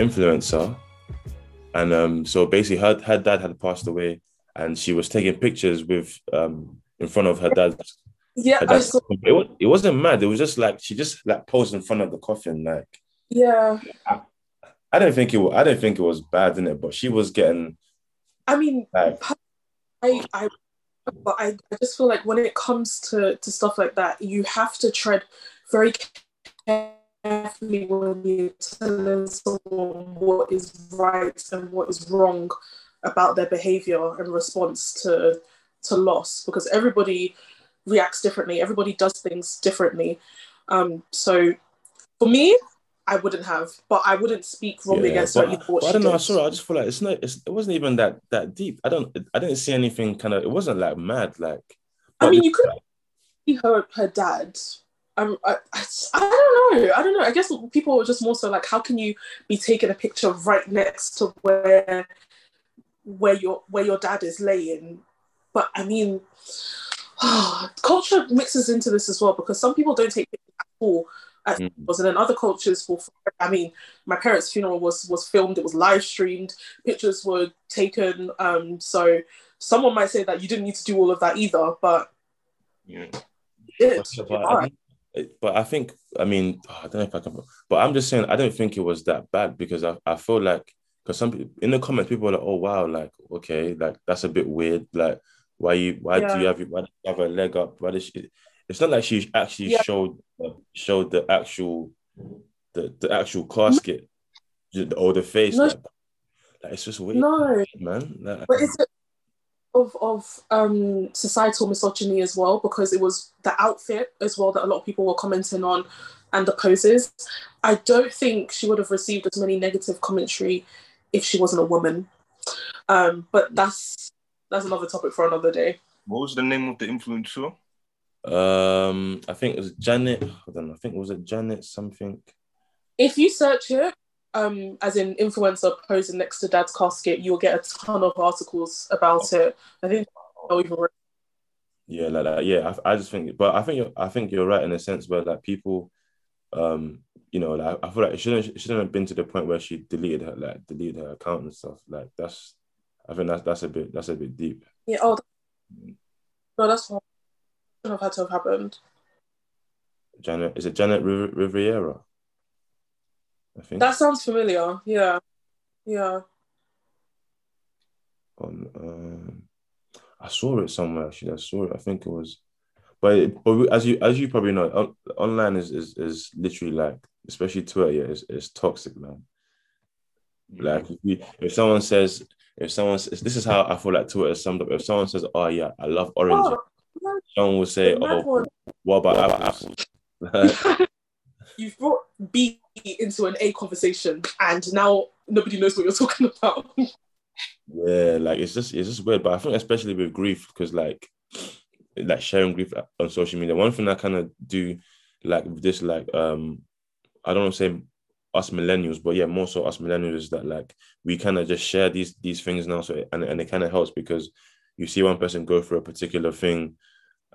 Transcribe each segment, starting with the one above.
influencer, and um, so basically her her dad had passed away, and she was taking pictures with um in front of her dad's. Yeah, her I dad's saw, it, it wasn't mad. It was just like she just like posed in front of the coffin. Like yeah. I don't think it. I don't think it was bad in it, but she was getting I mean, like I, I, but I, I just feel like when it comes to, to stuff like that, you have to tread very carefully when you're telling someone what is right and what is wrong about their behavior in response to to loss, because everybody reacts differently. Everybody does things differently. Um, so for me, I wouldn't have, but I wouldn't speak wrongly Yeah, against but, her. either for what but I don't know. Saw. I just feel like it's not. It's, it wasn't even that that deep. I don't. I didn't see anything kind of. It wasn't like mad. Like I mean, you could see her her dad. Um, I, I, I don't know. I don't know. I guess people were just more so like, how can you be taking a picture right next to where where your where your dad is laying? But I mean, culture mixes into this as well because some people don't take pictures at all at Mm. funerals, and then other cultures will. I mean, my parents' funeral was was filmed. It was live streamed. Pictures were taken. Um, so someone might say that you didn't need to do all of that either, but Yeah. it, But, but I, don't- it- Eh, but I think, I mean, ah, I don't know if I can, but I'm just saying, I don't think it was that bad because I, I feel like, because some people in the comments, people are like, oh, wow, like, okay, like, that's a bit weird. Like, why you, why do you have, why do you have a leg up? Why does she, it's not like she actually Yeah. showed, showed the actual, the, the actual casket or the face. No. Like, like, it's just weird, no, man. Like, but is it of of um societal misogyny as well because it was the outfit as well that a lot of people were commenting on and the poses. I don't think she would have received as many negative commentary if she wasn't a woman. Um, but that's that's another topic for another day. What was the name of the influencer? um, I think it was Janet, I don't know, I think it was a Janet something. If you search it, um, as in influencer posing next to dad's casket, you'll get a ton of articles about it. I think Yeah, like that. Yeah, I, I just think, but I think you're, I think you're right in a sense where like people, um, you know, like I feel like it shouldn't it shouldn't have been to the point where she deleted her like deleted her account and stuff. Like that's, I think that's that's a bit that's a bit deep. Yeah. Oh, no, that's fine. Shouldn't have had to have happened. Janet is it Janet Riv- Riviera? I think. That sounds familiar. Yeah. Yeah. on um, I saw it somewhere actually. I saw it. I think it was, but it, but as you as you probably know, on, online is, is is literally like, especially Twitter, yeah, is is toxic, man. Like if, you, if someone says, if someone says, this is how I feel like Twitter is summed up. If someone says, "Oh yeah, I love orange," Oh, someone will say, "Oh, what about apples?" You've brought B into an A conversation, and now nobody knows what you're talking about. Yeah, like it's just it's just weird. But I think especially with grief, because like like sharing grief on social media, one thing I kind of do like this, like um, I don't want to say us millennials, but yeah, more so us millennials is that like we kind of just share these these things now, so and and it kind of helps because you see one person go through a particular thing,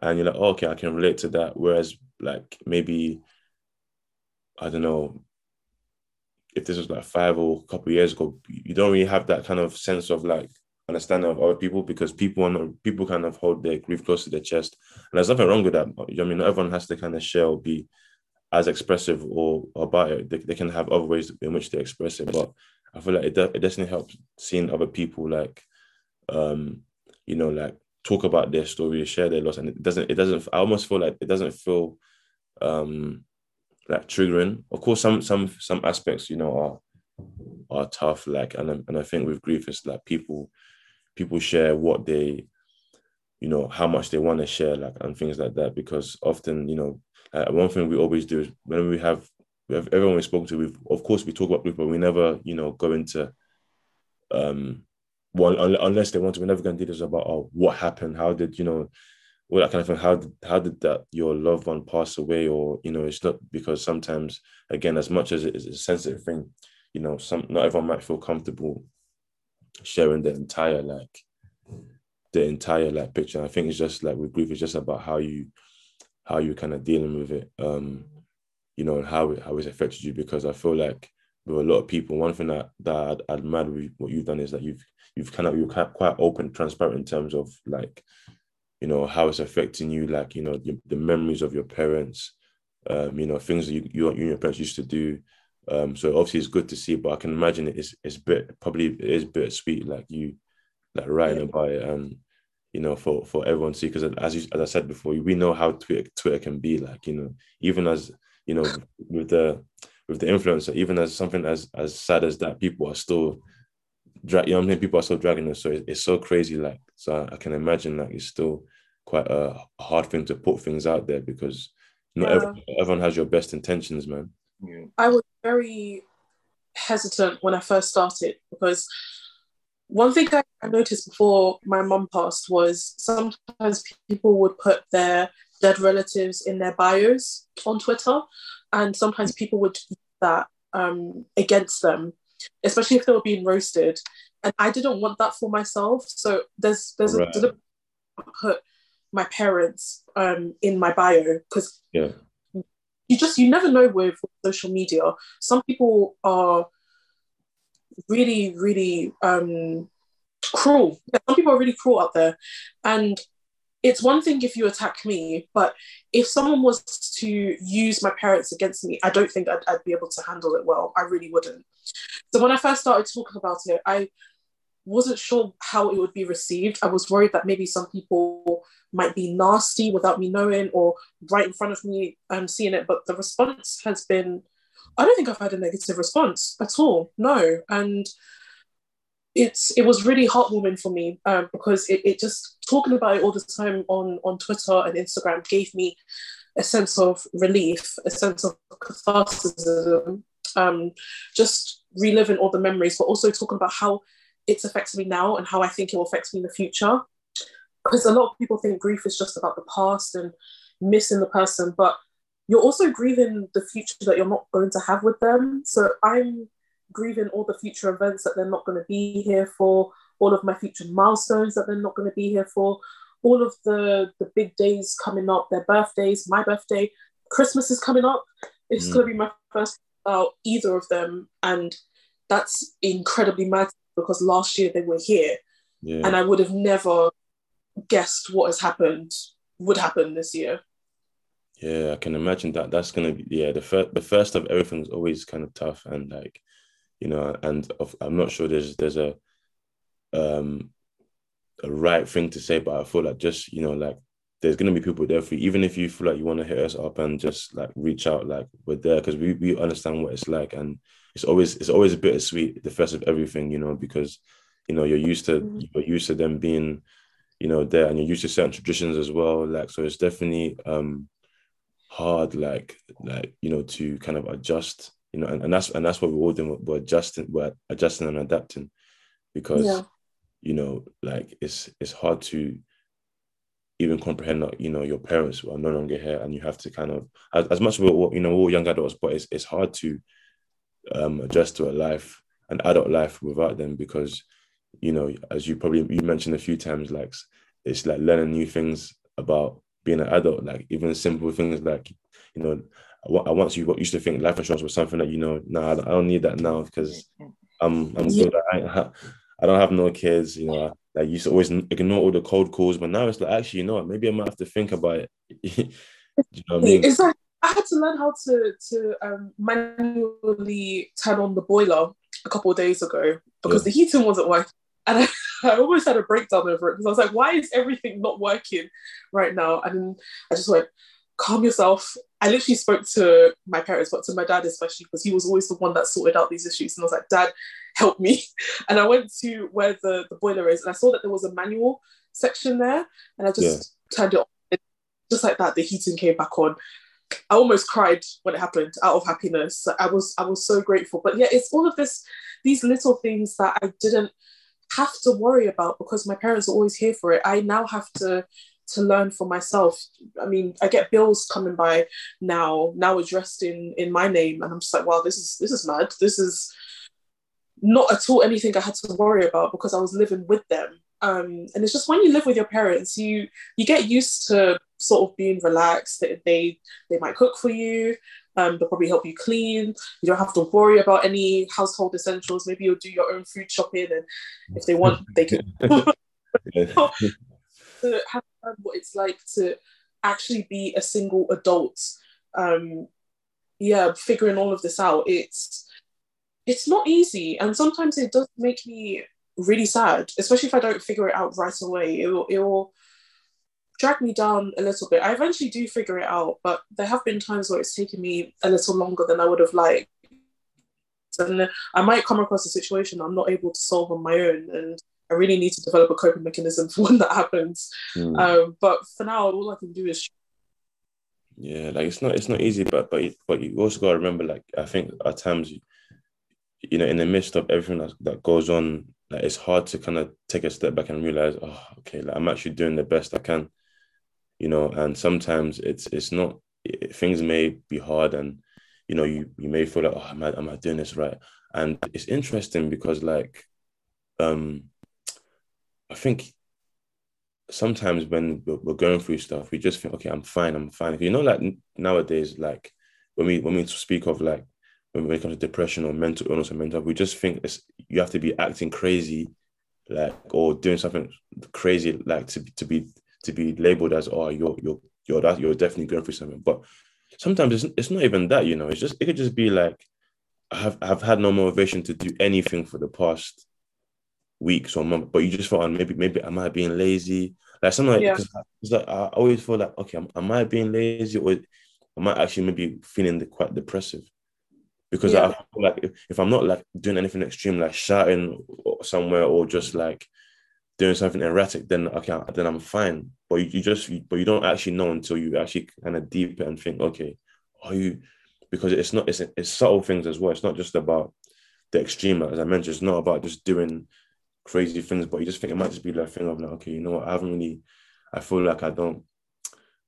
and you're like, oh, okay, I can relate to that. Whereas like maybe I don't know if this was like five or a couple years ago, you don't really have that kind of sense of like understanding of other people because people are not, people kind of hold their grief close to their chest, and there's nothing wrong with that. I mean, not everyone has to kind of share or be as expressive or about it. They, they can have other ways in which they express it, but I feel like it, it definitely helps seeing other people like, um, you know, like talk about their story, share their loss, and it doesn't. It doesn't. I almost feel like it doesn't feel, um, like triggering. Of course, some some some aspects, you know, are are tough. Like, and and I think with grief, it's like people people share what they, you know, how much they want to share, like, and things like that. Because often, you know, one thing we always do is when we have, we have everyone we spoke to, we've of course we talk about grief, but we never, you know, go into, um, un- unless they want to. We're never going to do this about oh, what happened, how did you know, all that kind of thing. How did how did that your loved one pass away, or you know, it's not because sometimes again, as much as it is a sensitive thing, you know, some not everyone might feel comfortable sharing the entire like the entire like picture. I think it's just like with grief, it's just about how you how you kind of dealing with it, um, you know, and how it how it's affected you. Because I feel like with a lot of people. One thing that that I admire with what you've done is that you've you've kind of you're quite open, transparent in terms of like, you know, how it's affecting you, like you know, the, the memories of your parents, um, you know, things that you, you, and your parents used to do. Um, so obviously it's good to see, but I can imagine it's it's bit probably it is bittersweet, like you like writing about it, um, you know, for for everyone to see. Because as you, as I said before, we know how Twitter Twitter can be like, you know, even as you know, with the with the influencer, even as something as as sad as that, people are still drag. You know, I mean, people are still dragging us. So it, it's so crazy. Like, so I, I, can imagine like it's still quite a hard thing to put things out there because not yeah. everyone, everyone has your best intentions, man. Yeah. I was very hesitant when I first started because one thing I, I noticed before my mum passed was sometimes people would put their dead relatives in their bios on Twitter, and sometimes people would use that um, against them, especially if they were being roasted. And I didn't want that for myself. So there's there's right. a, put my parents um, in my bio because yeah. you just you never know with social media. Some people are really really um, cruel. Some people are really cruel out there, and it's one thing if you attack me, but if someone was to use my parents against me, I don't think I'd, I'd, be able to handle it well. I really wouldn't. So when I first started talking about it, I wasn't sure how it would be received. I was worried that maybe some people might be nasty without me knowing or right in front of me um, seeing it. But the response has been, I don't think I've had a negative response at all. No. And it's it was really heartwarming for me um, because it, it just talking about it all the time on on Twitter and Instagram gave me a sense of relief, a sense of catharsis, um, just reliving all the memories, but also talking about how it's affecting me now and how I think it will affect me in the future. Because a lot of people think grief is just about the past and missing the person, but you're also grieving the future that you're not going to have with them. So I'm grieving all the future events that they're not going to be here for, all of my future milestones that they're not going to be here for, all of the the big days coming up, their birthdays, my birthday, Christmas is coming up. It's mm. going to be my first about either of them, and that's incredibly mad because last year they were here, yeah. and I would have never guessed what has happened would happen this year. Yeah, I can imagine that. That's gonna be yeah. The first the first of everything is always kind of tough, and like you know, and of, I'm not sure there's there's a um a right thing to say, but I feel like just you know like there's gonna be people there for you, even if you feel like you want to hit us up and just like reach out, like we're there because we we understand what it's like, and it's always it's always a bittersweet the first of everything, you know, because you know you're used to mm-hmm. you're used to them being you know there and you're used to certain traditions as well like so it's definitely um hard like like you know to kind of adjust you know, and, and that's and that's what we're all doing. We're adjusting, we're adjusting and adapting because yeah. you know, like it's it's hard to even comprehend that you know your parents are no longer here, and you have to kind of as, as much of what you know all young adults, but it's it's hard to um, adjust to a life, an adult life without them because you know, as you probably you mentioned a few times, like it's like learning new things about being an adult, like even simple things like you know I once you used to think life insurance was something that you know, no, nah, I don't need that now because I'm I'm yeah. good. I, I don't have no kids. You know, like you used to always ignore all the cold calls, but now it's like actually, you know what? Maybe I might have to think about it. you know what I mean? It's like I had to learn how to to um, manually turn on the boiler a couple of days ago because yeah. the heating wasn't working, and I, I almost had a breakdown over it because I was like, why is everything not working right now? And I just went, calm yourself. I literally spoke to my parents, but to my dad especially, because he was always the one that sorted out these issues. And I was like, Dad, help me. And I went to where the, the boiler is and I saw that there was a manual section there. And I just yeah. turned it on. Just like that, the heating came back on. I almost cried when it happened out of happiness. I was I was so grateful. But yeah, it's all of this, these little things that I didn't have to worry about because my parents are always here for it. I now have to to learn for myself. I mean, I get bills coming by now, now addressed in in my name, and I'm just like, wow, this is this is mad. This is not at all anything I had to worry about because I was living with them. Um, and it's just when you live with your parents, you you get used to sort of being relaxed. They they, they might cook for you. Um, they'll probably help you clean. You don't have to worry about any household essentials. Maybe you'll do your own food shopping, and if they want, they can. to have what it's like to actually be a single adult. Um, yeah, figuring all of this out. It's it's not easy, and sometimes it does make me really sad, especially if I don't figure it out right away. It will, it will drag me down a little bit. I eventually do figure it out, but there have been times where it's taken me a little longer than I would have liked. And I might come across a situation I'm not able to solve on my own, and I really need to develop a coping mechanism for when that happens. Mm. Um, but for now, all I can do is. Yeah, like it's not it's not easy, but but but you also got to remember, like I think at times, you, you know, in the midst of everything that, that goes on, like it's hard to kind of take a step back and realize, oh, okay, like I'm actually doing the best I can, you know. And sometimes it's it's not things may be hard, and you know, you you may feel like, oh, am I am I doing this right? And it's interesting because like, um, I think sometimes when we're going through stuff, we just think, okay, I'm fine, I'm fine. You know, like nowadays, like when we when we speak of like when it comes to depression or mental illness or mental, we just think it's you have to be acting crazy, like or doing something crazy, like to to be to be labeled as oh you're you're you're that you're definitely going through something. But sometimes it's it's not even that, you know. It's just it could just be like I have I've had no motivation to do anything for the past weeks or month, but you just thought, oh, maybe maybe am I being lazy? Like something like, yeah. like I always feel like okay, am, am, I being lazy or am I actually maybe feeling the, quite depressive? Because yeah. I feel like if, if I'm not like doing anything extreme, like shouting somewhere or just like doing something erratic, then okay, then I'm fine. But you, you just but you don't actually know until you actually kind of deep and think, okay, are you? Because it's not it's it's subtle things as well. It's not just about the extreme, as I mentioned. It's not about just doing crazy things, but you just think it might just be that thing of like, okay, you know what, I haven't really, I feel like I don't,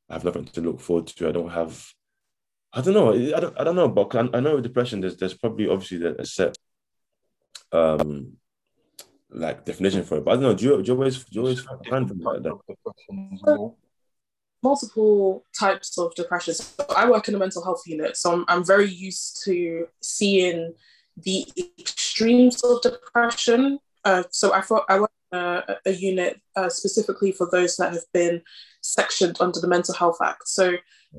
I have nothing to look forward to. I don't have, I don't know, I don't, I don't know, but I, I know with depression, there's, there's probably obviously a set, um, like definition for it. But I don't know, do you, do you always, do you always find things like that? multiple types of depression. So I work in a mental health unit, so I'm, I'm very used to seeing the extremes of depression uh, so I thought I work uh, a unit uh, specifically for those that have been sectioned under the Mental Health Act. So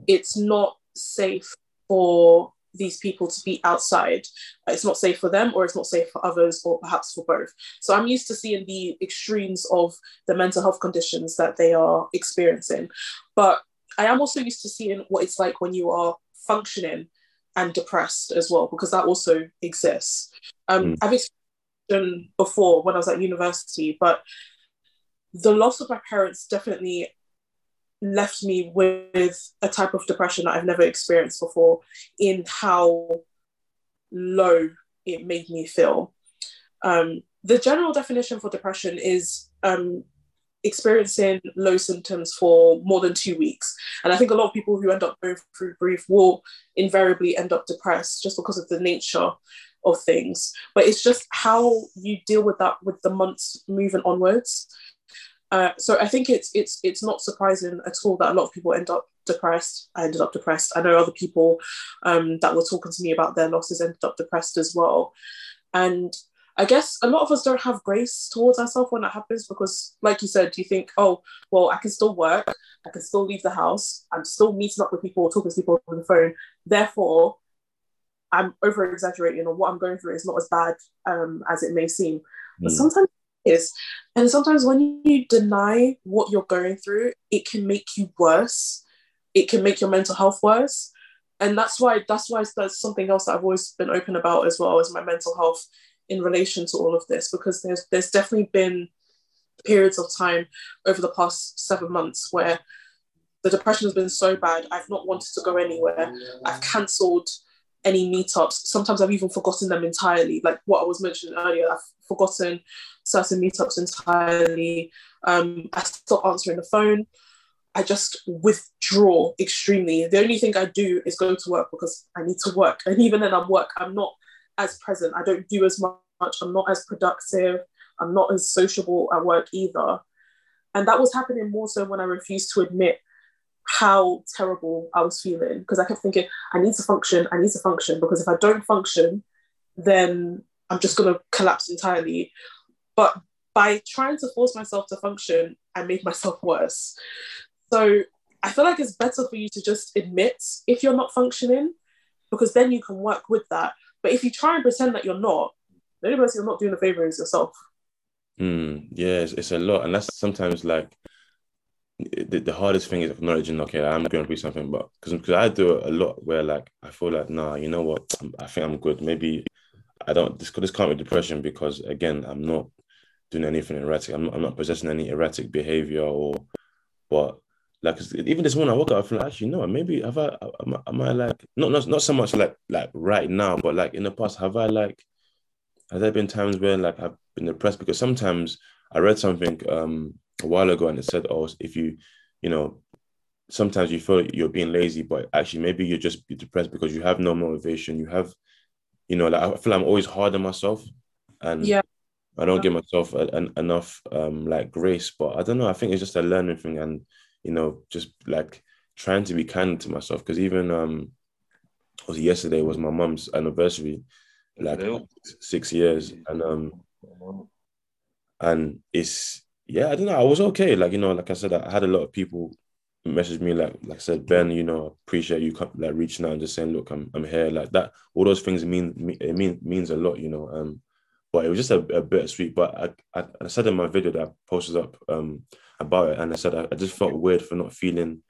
it's not safe for these people to be outside. It's not safe for them, or it's not safe for others, or perhaps for both. So I'm used to seeing the extremes of the mental health conditions that they are experiencing. But I am also used to seeing what it's like when you are functioning and depressed as well, because that also exists. Um, mm. I've experienced before when I was at university, but the loss of my parents definitely left me with a type of depression that I've never experienced before in how low it made me feel. Um, the general definition for depression is um, experiencing low symptoms for more than two weeks. And I think a lot of people who end up going through grief will invariably end up depressed just because of the nature of things. But it's just how you deal with that with the months moving onwards. Uh, so I think it's it's it's not surprising at all that a lot of people end up depressed. I ended up depressed. I know other people um, that were talking to me about their losses ended up depressed as well. And I guess a lot of us don't have grace towards ourselves when that happens because, like you said, you think, oh, well, I can still work, I can still leave the house, I'm still meeting up with people, or talking to people on the phone. Therefore, I'm over exaggerating or what I'm going through is not as bad um, as it may seem. But mm. sometimes is. And sometimes when you deny what you're going through, it can make you worse. It can make your mental health worse. And that's why that's why that's something else that I've always been open about as well as my mental health in relation to all of this, because there's there's definitely been periods of time over the past seven months where the depression has been so bad. I've not wanted to go anywhere. I've cancelled any meetups. Sometimes I've even forgotten them entirely. Like what I was mentioning earlier, I've forgotten certain meetups entirely. Um, I stop answering the phone. I just withdraw extremely. The only thing I do is go to work because I need to work. And even then, I'm work. I'm not as present. I don't do as much. I'm not as productive. I'm not as sociable at work either. And that was happening more so when I refused to admit how terrible I was feeling because I kept thinking, I need to function, I need to function because if I don't function, then I'm just going to collapse entirely. But by trying to force myself to function, I made myself worse. So I feel like it's better for you to just admit if you're not functioning because then you can work with that. But if you try and pretend that you're not, the only person you're not doing a favor is yourself. Mm, yeah, it's, it's, a lot. And that's sometimes like the, the hardest thing is acknowledging, okay, I'm going through something, but because I do a lot where like I feel like, nah, you know what, I think I'm good. Maybe I don't, this, this can't be depression because again, I'm not doing anything erratic. I'm not, I'm not possessing any erratic behavior or but like even this morning I woke up, I feel like actually no, maybe have I am, I, am I like not, not not so much like like right now, but like in the past, have I like have there been times where like I've been depressed because sometimes I read something um a while ago and it said, oh, if you, you know, sometimes you feel you're being lazy, but actually maybe you're just depressed because you have no motivation. You have, you know, like I feel I'm always hard on myself, and yeah, I don't give myself a, an, enough um like grace. But I don't know. I think it's just a learning thing, and you know, just like trying to be kind to myself. Because even um, was yesterday was my mom's anniversary, like six years, and um, and it's yeah, I don't know. I was okay. Like you know, like I said, I had a lot of people message me like like I said, Ben, you know, appreciate you like reaching out and just saying, look, I'm I'm here. Like that, all those things mean it mean means a lot, you know. Um, but it was just a, a sweet. But I, I, I said in my video that I posted up um about it, and I said I, I just felt weird for not feeling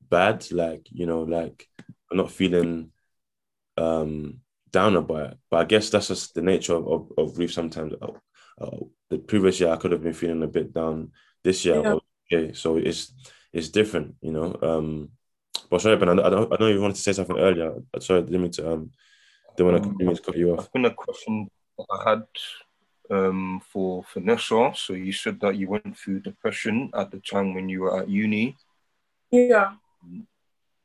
bad, like you know, like not feeling um down about it. But I guess that's just the nature of, of, of grief sometimes. Uh, uh, the previous year I could have been feeling a bit down. This year, yeah. okay, so it's it's different, you know. Um, but sorry, Ben, I, I, I know you wanted to say something earlier. Sorry, didn't mean to um, didn't want to, um, to cut you off. I've been a question I had um, for Vanessa. So you said that you went through depression at the time when you were at uni. Yeah.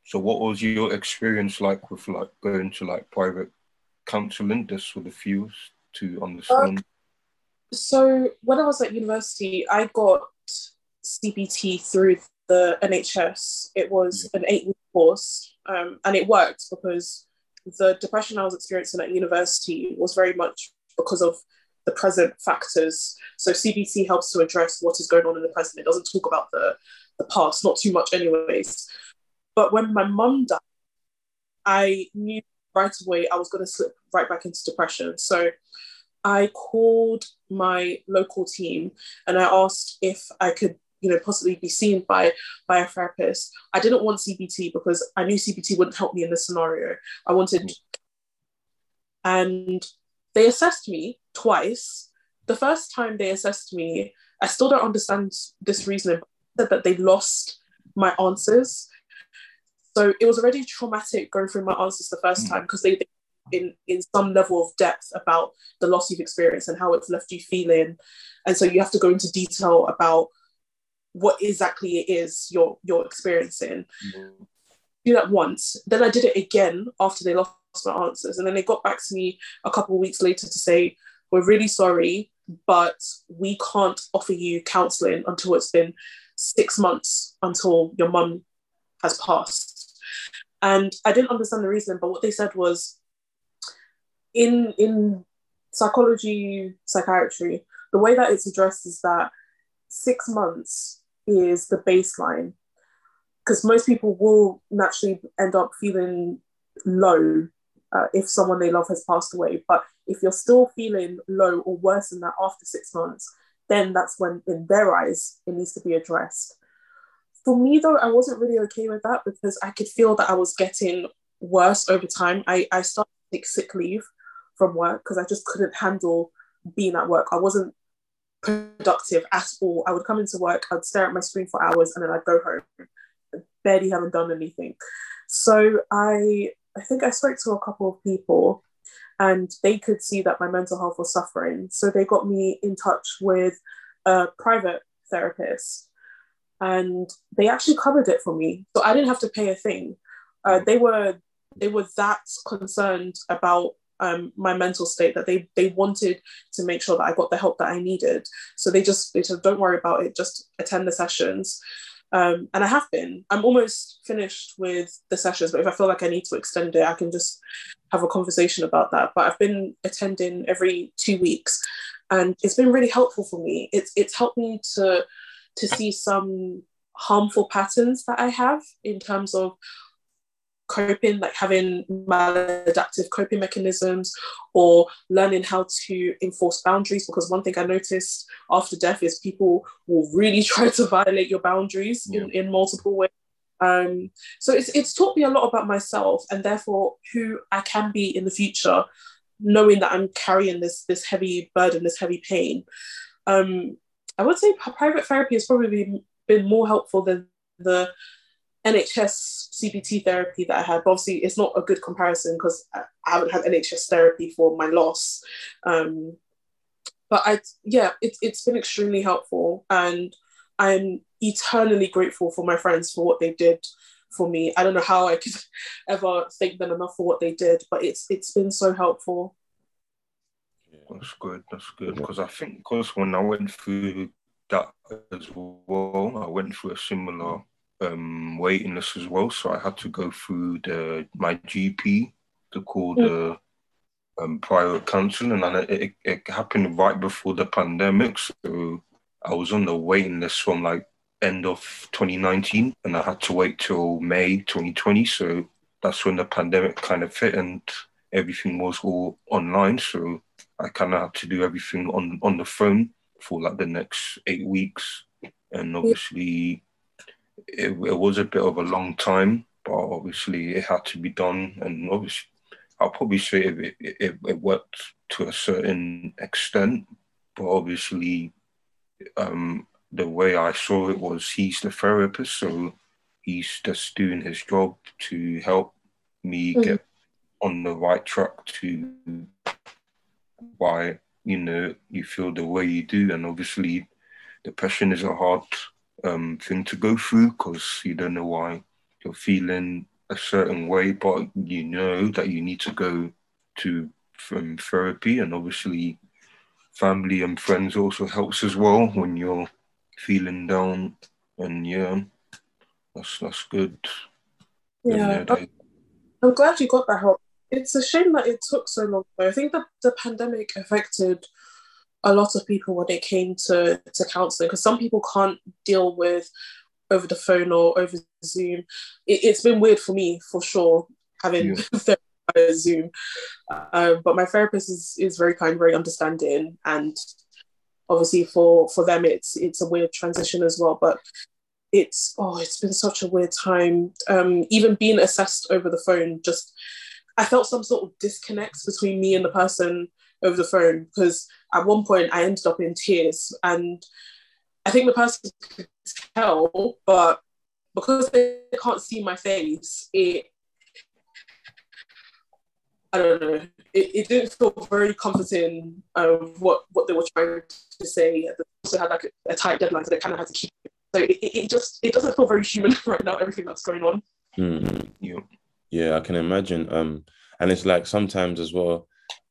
So what was your experience like with like going to like private counseling, just for the few to understand? So when I was at university, I got CBT through the NHS. It was an eight week course, um, and it worked because the depression I was experiencing at university was very much because of the present factors. So CBT helps to address what is going on in the present. It doesn't talk about the, the past, not too much, anyways. But when my mum died, I knew right away I was going to slip right back into depression. So I called my local team and I asked if I could, you know, possibly be seen by by a therapist. I didn't want CBT because I knew CBT wouldn't help me in this scenario. I wanted, and they assessed me twice. The first time they assessed me, I still don't understand this reasoning. Said that they lost my answers. So it was already traumatic going through my answers the first mm. time because they, they in in some level of depth about the loss you've experienced and how it's left you feeling, and so you have to go into detail about what exactly it is you're you're experiencing. Mm-hmm. Do that once, then I did it again after they lost my answers, and then they got back to me a couple of weeks later to say we're really sorry, but we can't offer you counselling until it's been six months until your mum has passed. And I didn't understand the reason, but what they said was in in psychology, psychiatry, the way that it's addressed is that six months is the baseline because most people will naturally end up feeling low uh, if someone they love has passed away. But if you're still feeling low or worse than that after six months, then that's when, in their eyes, it needs to be addressed. For me, though, I wasn't really okay with that because I could feel that I was getting worse over time. I, I started to take sick leave from work because I just couldn't handle being at work. I wasn't productive at all. I would come into work, I'd stare at my screen for hours, and then I'd go home. Barely haven't done anything. So I I think I spoke to a couple of people and they could see that my mental health was suffering. So they got me in touch with a private therapist and they actually covered it for me. So I didn't have to pay a thing. Uh, they were they were that concerned about um, my mental state that they they wanted to make sure that I got the help that I needed. So they just they said, don't worry about it, just attend the sessions. Um, and I have been. I'm almost finished with the sessions, but if I feel like I need to extend it, I can just have a conversation about that. But I've been attending every two weeks, and it's been really helpful for me. It's it's helped me to to see some harmful patterns that I have in terms of coping, like having maladaptive coping mechanisms or learning how to enforce boundaries. Because one thing I noticed after death is people will really try to violate your boundaries yeah. in, in multiple ways. Um, so it's, it's taught me a lot about myself and therefore who I can be in the future, knowing that I'm carrying this, this heavy burden, this heavy pain. Um, I would say private therapy has probably been more helpful than the NHS CBT therapy that I had. But obviously, it's not a good comparison because I haven't had NHS therapy for my loss. Um, but I, yeah, it, it's been extremely helpful, and I'm eternally grateful for my friends for what they did for me. I don't know how I could ever thank them enough for what they did, but it's it's been so helpful. That's good. That's good because I think because when I went through that as well, I went through a similar um, waiting list as well. So I had to go through the my GP to call the um, private counselling, and it, it happened right before the pandemic. So I was on the waiting list from like end of 2019, and I had to wait till May 2020. So that's when the pandemic kind of hit, and everything was all online. So I kind of had to do everything on on the phone for like the next eight weeks, and obviously it, it was a bit of a long time, but obviously it had to be done. And obviously, I'll probably say it, it, it worked to a certain extent, but obviously, um, the way I saw it was he's the therapist, so he's just doing his job to help me mm-hmm. get on the right track to why you know you feel the way you do, and obviously, depression is a hard um, thing to go through because you don't know why you're feeling a certain way, but you know that you need to go to um, therapy, and obviously, family and friends also helps as well when you're feeling down. And yeah, that's that's good. Yeah, I'm, I'm glad you got that help. It's a shame that it took so long. Though. I think the, the pandemic affected a lot of people when it came to, to counseling because some people can't deal with over the phone or over Zoom. It, has been weird for me for sure having yeah. Zoom, uh, but my therapist is is very kind, very understanding, and obviously for for them it's it's a weird transition as well. But it's oh, it's been such a weird time. Um, even being assessed over the phone, just I felt some sort of disconnect between me and the person over the phone because at one point I ended up in tears and I think the person could tell, but because they can't see my face, it I don't know. It, it didn't feel very comforting of what, what they were trying to say. They also had like a, a tight deadline, so they kind of had to keep. It. So it, it just it doesn't feel very human right now. Everything that's going on. Mm-hmm. Yeah, yeah, I can imagine. Um, and it's like sometimes as well.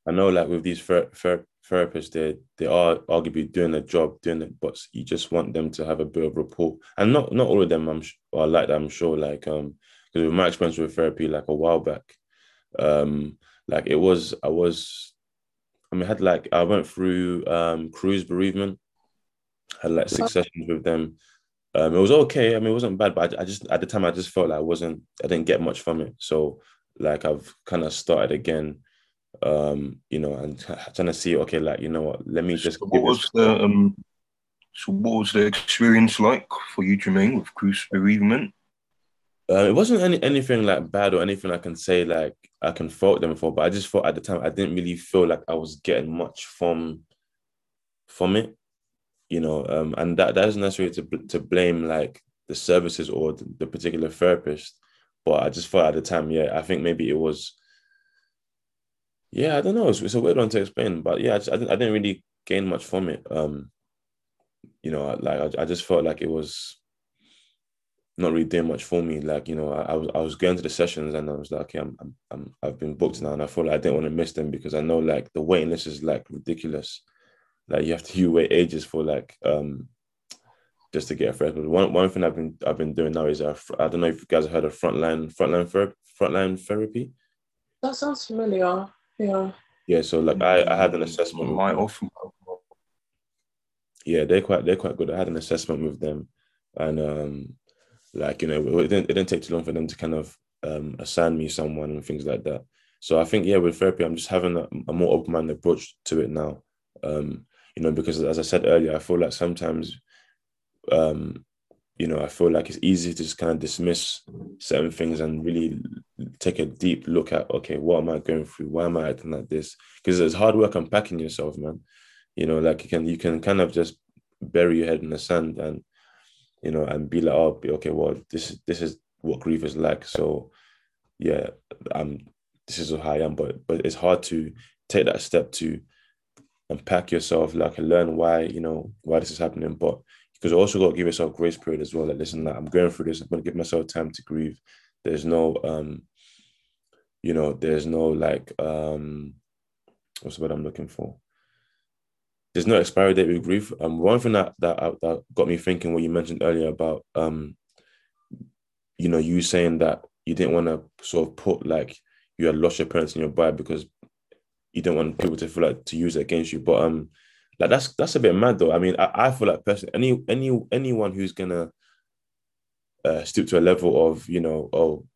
I know, like with these ther- ther- therapists, they they are arguably doing their job, doing it, but you just want them to have a bit of rapport. And not not all of them, I'm are like that. I'm sure. Like um, because with my experience with therapy, like a while back, um, like it was, I was, I mean, I had like I went through um Cruse bereavement, had like six sessions with them. Um, it was okay. I mean, it wasn't bad, but I, I just at the time I just felt like I wasn't, I didn't get much from it. So like I've kind of started again um, you know, and trying to see, okay, like, you know what, let me just. So what was the um, so what was the experience like for you, Jermaine, with Cruse bereavement? Uh, it wasn't any anything like bad or anything I can say like I can fault them for, but I just thought at the time I didn't really feel like I was getting much from from it, you know, um, and that that isn't necessarily to to blame like the services or the, the particular therapist, but I just thought at the time, yeah, I think maybe it was yeah, I don't know. It's, it's a weird one to explain, but yeah, I, just, I, didn't, I didn't really gain much from it. Um, you know, like I, I just felt like it was not really doing much for me. Like you know, I, I was I was going to the sessions and I was like, okay, I'm, I'm, I'm I've been booked now, and I felt like I didn't want to miss them because I know like the waiting list is like ridiculous. Like you have to you wait ages for like um just to get a fresh. One one thing I've been I've been doing now is uh, I don't know if you guys have heard of frontline frontline therapy frontline therapy. That sounds familiar. Yeah. Yeah, so like I, I had an assessment. My often. Yeah, they're quite they're quite good. I had an assessment with them, and um, like you know, it didn't, it didn't take too long for them to kind of um, assign me someone and things like that. So I think yeah, with therapy, I'm just having a, a more open minded approach to it now. Um, you know, because as I said earlier, I feel like sometimes, um, you know, I feel like it's easy to just kind of dismiss certain things and really take a deep look at okay, what am I going through? Why am I acting like this? Because it's hard work unpacking yourself, man. You know, like you can you can kind of just bury your head in the sand and you know and be like, oh, okay, well, this this is what grief is like. So yeah, I'm this is how I am, but but it's hard to take that step to unpack yourself, like learn why, you know, why this is happening. But because you also got to give yourself grace period as well. Like, listen, like, I'm going through this. I'm gonna give myself time to grieve. There's no um, you know, there's no like um what's what I'm looking for? There's no expiry date with grief. Um, one thing that that that got me thinking what you mentioned earlier about um, you know, you saying that you didn't want to sort of put like you had lost your parents in your body because you don't want people to feel like to use it against you. But um, like that's that's a bit mad though. I mean, I, I feel like personally, any any anyone who's gonna uh, stoop to a level of you know, oh,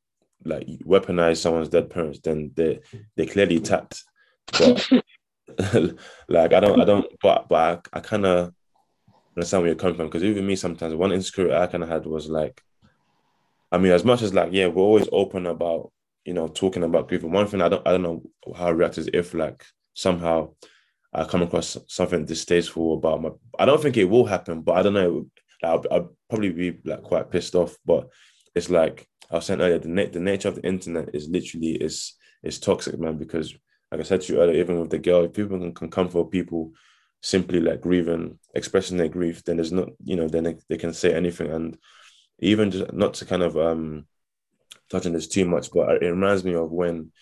like weaponize someone's dead parents, then they they clearly tapped. But like I don't I don't but but I, I kind of understand where you're coming from because even me sometimes one insecurity I kind of had was like, I mean, as much as like yeah, we're always open about you know, talking about grief. And one thing I don't I don't know how I react is if like somehow I come across something distasteful about my I don't think it will happen, but I don't know. I'll, I'll probably be like quite pissed off. But it's like I was saying earlier, the na- the nature of the internet is literally is is toxic, man. Because like I said to you earlier, even with the girl, if people can, can come for people simply like grieving, expressing their grief, then there's not, you know, then they, they can say anything. And even just not to kind of um touching this too much, but it reminds me of when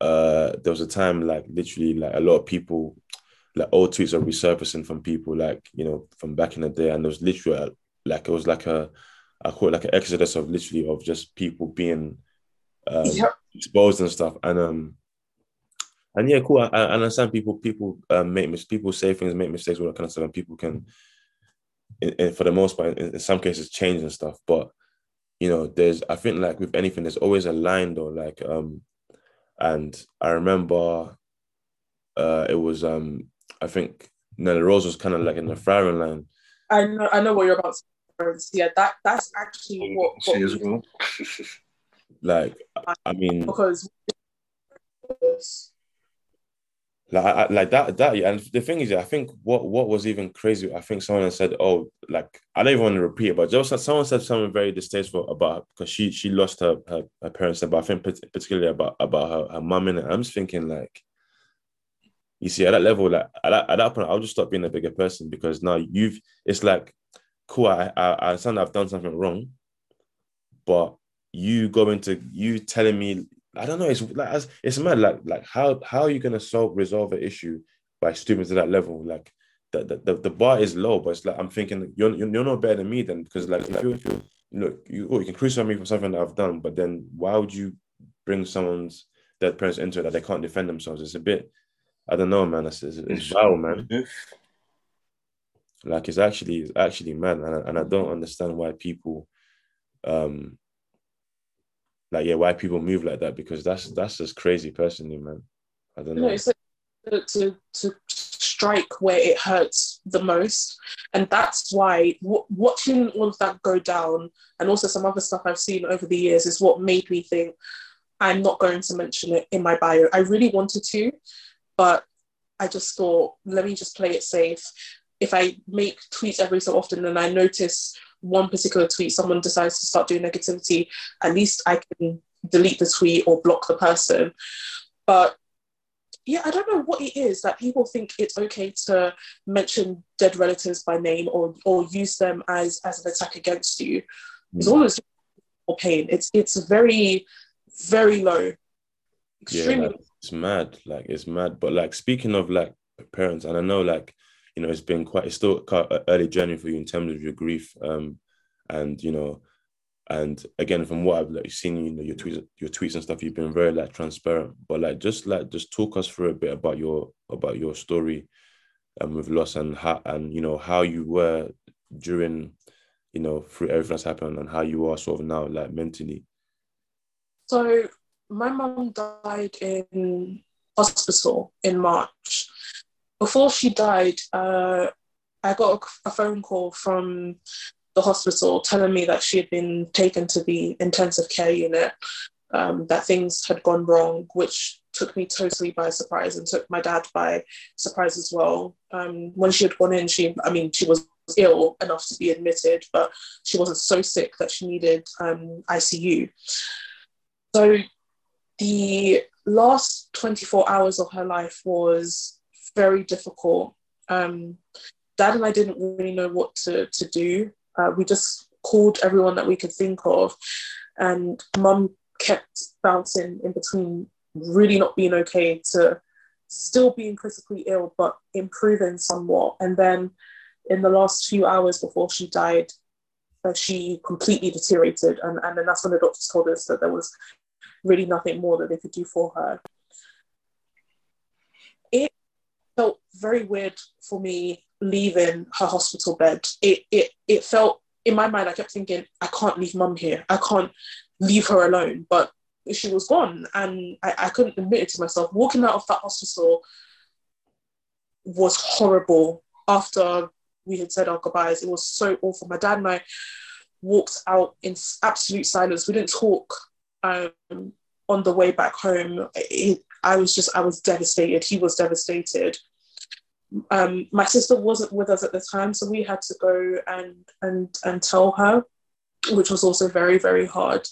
uh, there was a time like literally like a lot of people like old tweets are resurfacing from people like you know from back in the day, and there was literally like it was like a I call it like an exodus of literally of just people being um, yep. exposed and stuff, and um and yeah, cool. I, I understand people people um, make mistakes, people say things, make mistakes, all that kind of stuff, and people can, in, in, for the most part, in, in some cases, change and stuff, but you know, there's I think like with anything, there's always a line though. Like um and I remember uh it was um I think Nella Rose was kind of like in the firing line. I know I know what you're about to say. Yeah, that that's actually what, what as well. like I mean because like I, like that that yeah. And the thing is, I think what what was even crazy. I think someone said, "Oh, like I don't even want to repeat it, but just someone said something very distasteful about because she she lost her her, her parents, but I think particularly about about her her mum. And I'm just thinking like, you see, at that level, like at that, at that point, I'll just stop being a bigger person because now you've. It's like, cool. I I, I understand I've done something wrong, but you going to you telling me I don't know. It's like it's mad. Like like how how are you gonna solve resolve an issue by stooping to that level? Like the the, the bar is low, but it's like I'm thinking you're you're not better than me then because like if you look you oh, you can crucify me for something that I've done, but then why would you bring someone's dead parents into it that they can't defend themselves? It's a bit I don't know, man. It's it's, it's vile, man. Like it's actually it's actually mad, and I, and I don't understand why people um like yeah, why people move like that because that's that's just crazy personally, man. I don't know. No, it's like to to strike where it hurts the most, and that's why w- watching all of that go down, and also some other stuff I've seen over the years, is what made me think I'm not going to mention it in my bio. I really wanted to, but I just thought let me just play it safe. If I make tweets every so often and I notice one particular tweet, someone decides to start doing negativity, at least I can delete the tweet or block the person. But yeah, I don't know what it is that people think it's okay to mention dead relatives by name or or use them as as an attack against you. It's mm. always more pain. It's it's very very low. Extremely. Yeah, like, it's mad. Like it's mad. But like speaking of like parents, and I know like you know, it's been quite, it's still early journey for you in terms of your grief. Um, and, you know, and again, from what I've like seen, you know, your tweets, your tweets and stuff, you've been very like transparent. But like, just like, just talk us through a bit about your about your story, um, with loss and how and you know how you were during, you know, through everything that's happened and how you are sort of now, like mentally. So my mom died in hospital in March. Before she died, uh, I got a, a phone call from the hospital telling me that she had been taken to the intensive care unit, um, that things had gone wrong, which took me totally by surprise and took my dad by surprise as well. Um, when she had gone in, she, I mean, she was ill enough to be admitted, but she wasn't so sick that she needed um, ICU. So the last 24 hours of her life was very difficult. Um, Dad and I didn't really know what to, to do. Uh, we just called everyone that we could think of, and Mum kept bouncing in between really not being okay to still being critically ill but improving somewhat. And then in the last few hours before she died, uh, she completely deteriorated, and, and then that's when the doctors told us that there was really nothing more that they could do for her. It felt very weird for me leaving her hospital bed. It it it felt in my mind, I kept thinking, I can't leave mum here. I can't leave her alone. But she was gone and I, I couldn't admit it to myself. Walking out of that hospital was horrible after we had said our goodbyes. It was so awful. My dad and I walked out in absolute silence. We didn't talk um, on the way back home. I was just, I was devastated. He was devastated. Um, my sister wasn't with us at the time, so we had to go and and and tell her, which was also very very hard.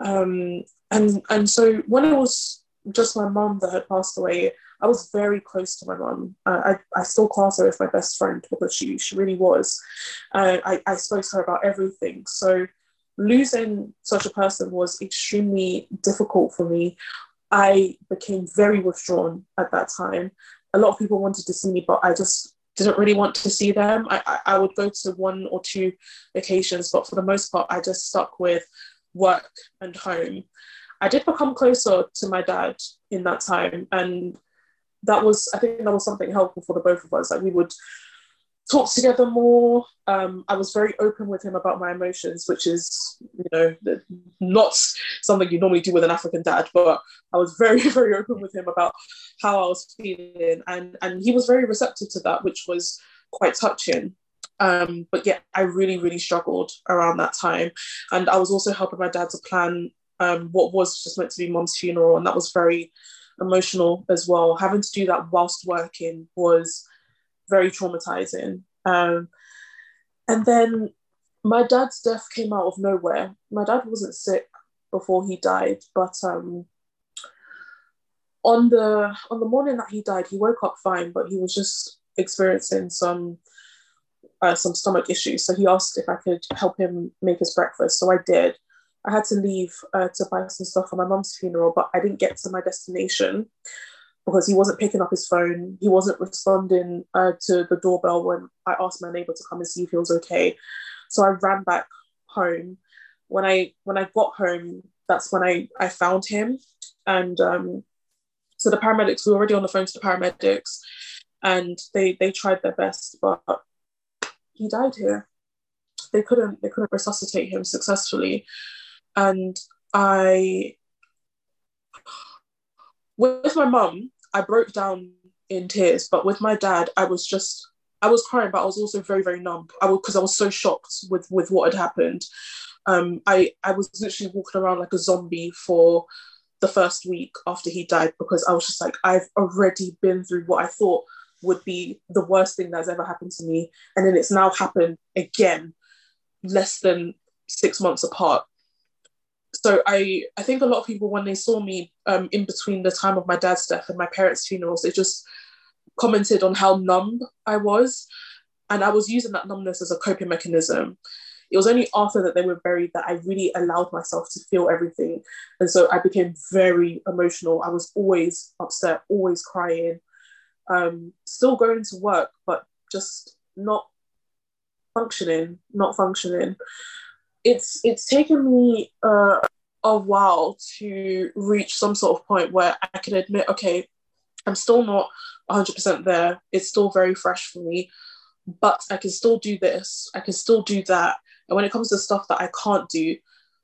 Um, and and so when it was just my mom that had passed away, I was very close to my mom. Uh, I, I still class her as my best friend because she she really was. Uh, I, I spoke to her about everything. So losing such a person was extremely difficult for me. I became very withdrawn at that time. A lot of people wanted to see me, but I just didn't really want to see them. I, I, would go to one or two occasions, but for the most part, I just stuck with work and home. I did become closer to my dad in that time, and that was I think that was something helpful for the both of us. Like we would talk together more. Um, I was very open with him about my emotions, which is, you know, not something you normally do with an African dad, but I was very, very open with him about how I was feeling. And, and he was very receptive to that, which was quite touching. Um, but yeah, I really, really struggled around that time. And I was also helping my dad to plan um, what was just meant to be mom's funeral. And that was very emotional as well. Having to do that whilst working was very traumatizing. Um, and then my dad's death came out of nowhere. My dad wasn't sick before he died, but um, on the on the morning that he died, he woke up fine, but he was just experiencing some uh, some stomach issues. So he asked if I could help him make his breakfast. So I did. I had to leave uh, to buy some stuff for my mum's funeral, but I didn't get to my destination because he wasn't picking up his phone. He wasn't responding uh, to the doorbell when I asked my neighbor to come and see if he was okay. So I ran back home. When I when I got home, that's when I I found him, and um, so the paramedics we were already on the phone to the paramedics, and they they tried their best, but he died here. They couldn't they couldn't resuscitate him successfully, and I with my mum, I broke down in tears, but with my dad, I was just I was crying, but I was also very very numb. I because I was so shocked with with what had happened. Um, I I was literally walking around like a zombie for the first week after he died because I was just like I've already been through what I thought would be the worst thing that's ever happened to me, and then it's now happened again, less than six months apart so I I think a lot of people when they saw me um, in between the time of my dad's death and my parents' funerals, they just commented on how numb I was, and I was using that numbness as a coping mechanism. It was only after that they were buried that I really allowed myself to feel everything, and so I became very emotional. I was always upset, always crying. um, still going to work, but just not functioning, not functioning. It's it's taken me uh, a while to reach some sort of point where I can admit, okay, I'm still not 100% there. It's still very fresh for me, but I can still do this. I can still do that. And when it comes to stuff that I can't do,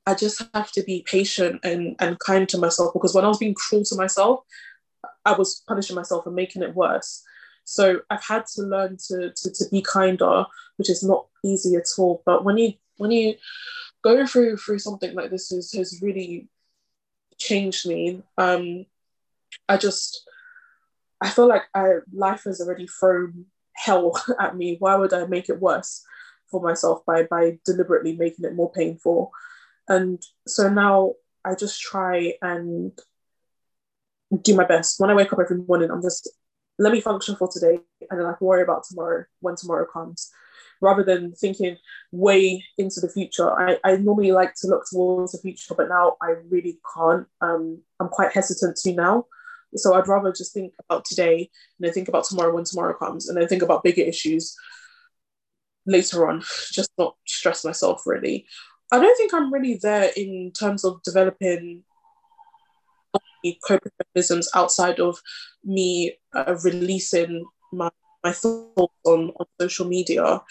I just have to be patient and, and kind to myself because when I was being cruel to myself, I was punishing myself and making it worse. So I've had to learn to, to, to be kinder, which is not easy at all. But when you when you go through through something like this is, has really changed me. Um, I just I feel like I life has already thrown hell at me. Why would I make it worse for myself by by deliberately making it more painful? And so now I just try and do my best. When I wake up every morning, I'm just let me function for today and then I can worry about tomorrow when tomorrow comes. Rather than thinking way into the future. I, I normally like to look towards the future, but now I really can't. Um, I'm quite hesitant to now. So I'd rather just think about today and then think about tomorrow when tomorrow comes and then think about bigger issues later on, just not stress myself really. I don't think I'm really there in terms of developing coping mechanisms outside of me uh, releasing my my thoughts on, on social media.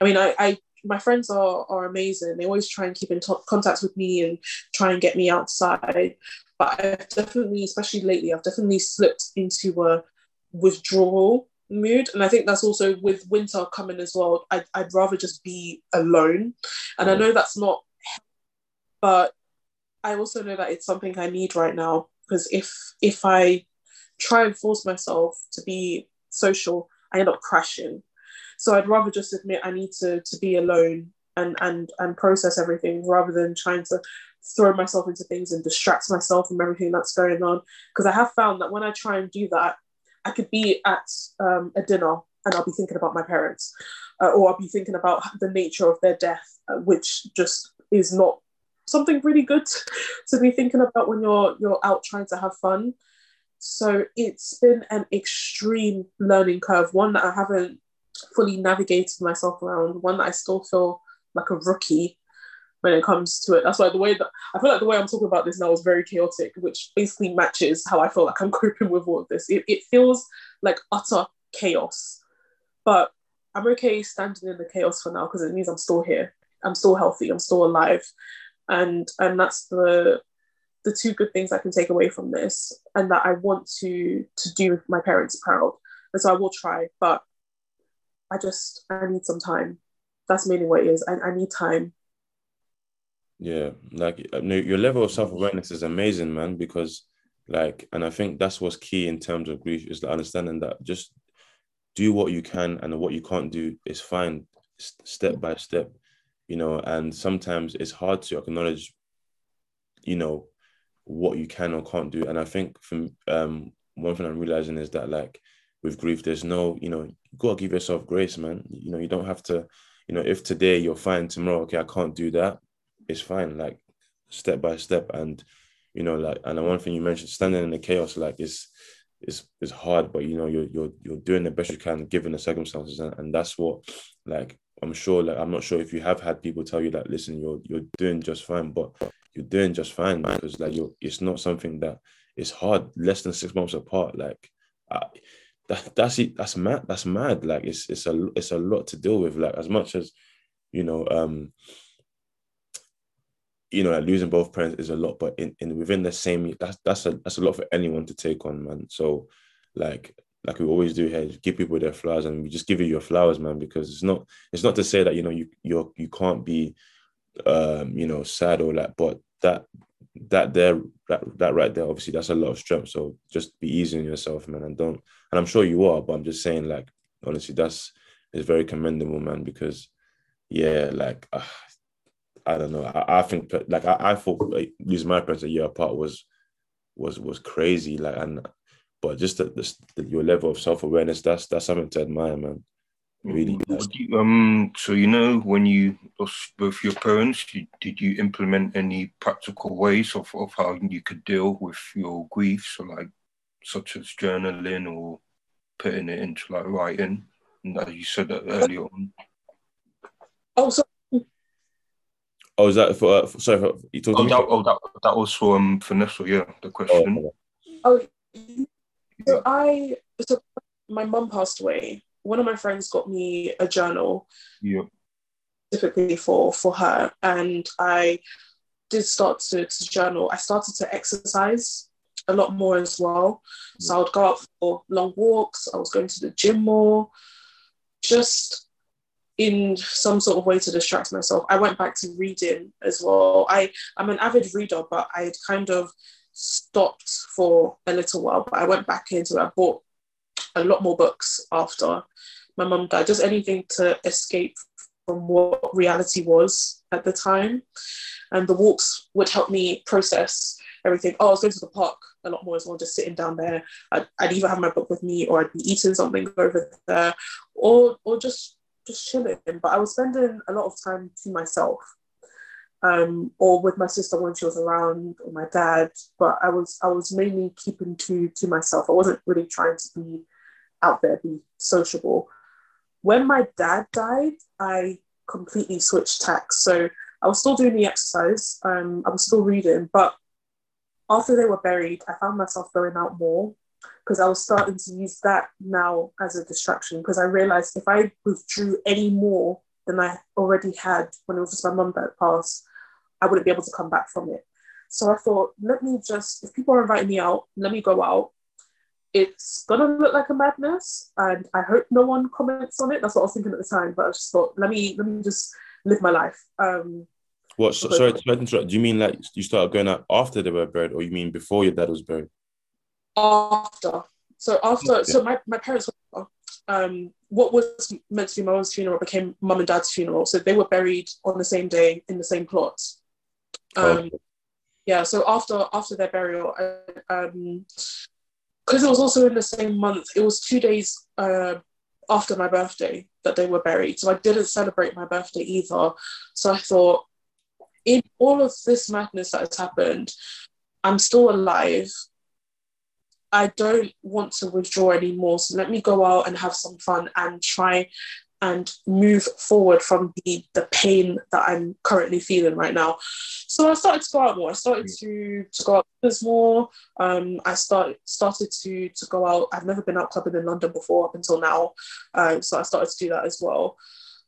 I mean, I, I my friends are are amazing. They always try and keep in t- contact with me and try and get me outside. But I've definitely, especially lately, I've definitely slipped into a withdrawal mood, and I think that's also with winter coming as well. I'd, I'd rather just be alone, and I mm. know that's not, but I also know that it's something I need right now because if if I try and force myself to be social, I end up crashing. So I'd rather just admit I need to to be alone and and and process everything rather than trying to throw myself into things and distract myself from everything that's going on. Because I have found that when I try and do that, I could be at um, a dinner and I'll be thinking about my parents, uh, or I'll be thinking about the nature of their death, uh, which just is not something really good to be thinking about when you're you're out trying to have fun. So it's been an extreme learning curve, one that I haven't fully navigated myself around, one that I still feel like a rookie when it comes to it. That's why the way that I feel like the way I'm talking about this now is very chaotic, which basically matches how I feel like I'm coping with all of this. It, it feels like utter chaos, but I'm okay standing in the chaos for now because it means I'm still here. I'm still healthy. I'm still alive and and that's the the two good things I can take away from this, and that I want to to do my parents proud. And so I will try, but I just I need some time. That's mainly what it is. I, I need time. Yeah, like your level of self awareness is amazing, man. Because like, and I think that's what's key in terms of grief is the understanding that just do what you can, and what you can't do is fine, step by step you know, and sometimes it's hard to acknowledge, you know, what you can or can't do. And I think from um, one thing I'm realizing is that like with grief, there's no, you know, you gotta give yourself grace, man. You know, you don't have to, you know, if today you're fine, tomorrow, okay, I can't do that, it's fine. Like step by step. And, you know, like and the one thing you mentioned, standing in the chaos, like is is is hard, but you know, you're you're you're doing the best you can given the circumstances. And, and that's what like I'm sure, like, I'm not sure if you have had people tell you that, listen, you're you're doing just fine, but you're doing just fine because like you're, it's not something that it's hard. Less than six months apart, like, I, that that's it. That's mad. That's mad. Like, it's it's a it's a lot to deal with. Like, as much as you know, um, you know, like losing both parents is a lot, but in, in within the same, that's that's a that's a lot for anyone to take on, man. So, like, like we always do here, give people their flowers, and we just give you your flowers, man. Because it's not it's not to say that you know you you're you can't be, um, you know, sad or like, but that that there that that right there, obviously, that's a lot of strength. So just be easy on yourself, man, and don't. And I'm sure you are, but I'm just saying, like, honestly, that's is very commendable, man. Because yeah, like. Uh, I don't know. I, I think like I, I thought like, losing my parents a year apart was was was crazy. Like and but just the, the, your level of self awareness, that's that's something to admire, man. Really. You, um. So you know, when you lost both your parents, you, did you implement any practical ways of, of how you could deal with your grief? So like, such as journaling or putting it into like writing. And as you said that earlier on. Oh, so Oh, is that for? Uh, for sorry, for, you talking? Oh, that, me? oh, that, that was for um, Vanessa, yeah, the question. Oh, Oh, so I so my mum passed away. One of my friends got me a journal yeah. specifically for for her, and I did start to, to journal. I started to exercise a lot more as well. So I would go out for long walks. I was going to the gym more, just in some sort of way to distract myself. I went back to reading as well. I I'm an avid reader, but I had kind of stopped for a little while. But I went back into it. I bought a lot more books after my mum died. Just anything to escape from what reality was at the time. And the walks would help me process everything. Oh, I was going to the park a lot more as well, just sitting down there. I'd, I'd either have my book with me or I'd be eating something over there or or just just chilling. But I was spending a lot of time to myself. Um, or with my sister when she was around, or my dad. But I was I was mainly keeping to to myself. I wasn't really trying to be out there, be sociable. When my dad died, I completely switched tacks. So I was still doing the exercise. Um, I was still reading, but after they were buried, I found myself going out more because I was starting to use that now as a distraction because I realized if I withdrew any more than I already had when it was just my mum that passed, I wouldn't be able to come back from it. So I thought, let me just, if people are inviting me out, let me go out. It's gonna look like a madness, and I hope no one comments on it. That's what I was thinking at the time. But I just thought, let me let me just live my life. Um, What? So, sorry, to interrupt. Do you mean like you started going out after they were buried, or you mean before your dad was buried? after. So after, so my, my parents, um, what was meant to be my mum's funeral became mum and dad's funeral. So they were buried on the same day in the same plot. Um, Okay. Yeah. So after after their burial, I, um, because it was also in the same month, it was two days uh, after my birthday that they were buried. So I didn't celebrate my birthday either. So I thought, in all of this madness that has happened, I'm still alive. I don't want to withdraw anymore. So let me go out and have some fun and try and move forward from the, the pain that I'm currently feeling right now. So I started to go out more. I started to, to go out with more. Um, I started started to to go out. I've never been out clubbing in London before up until now. Um, so I started to do that as well.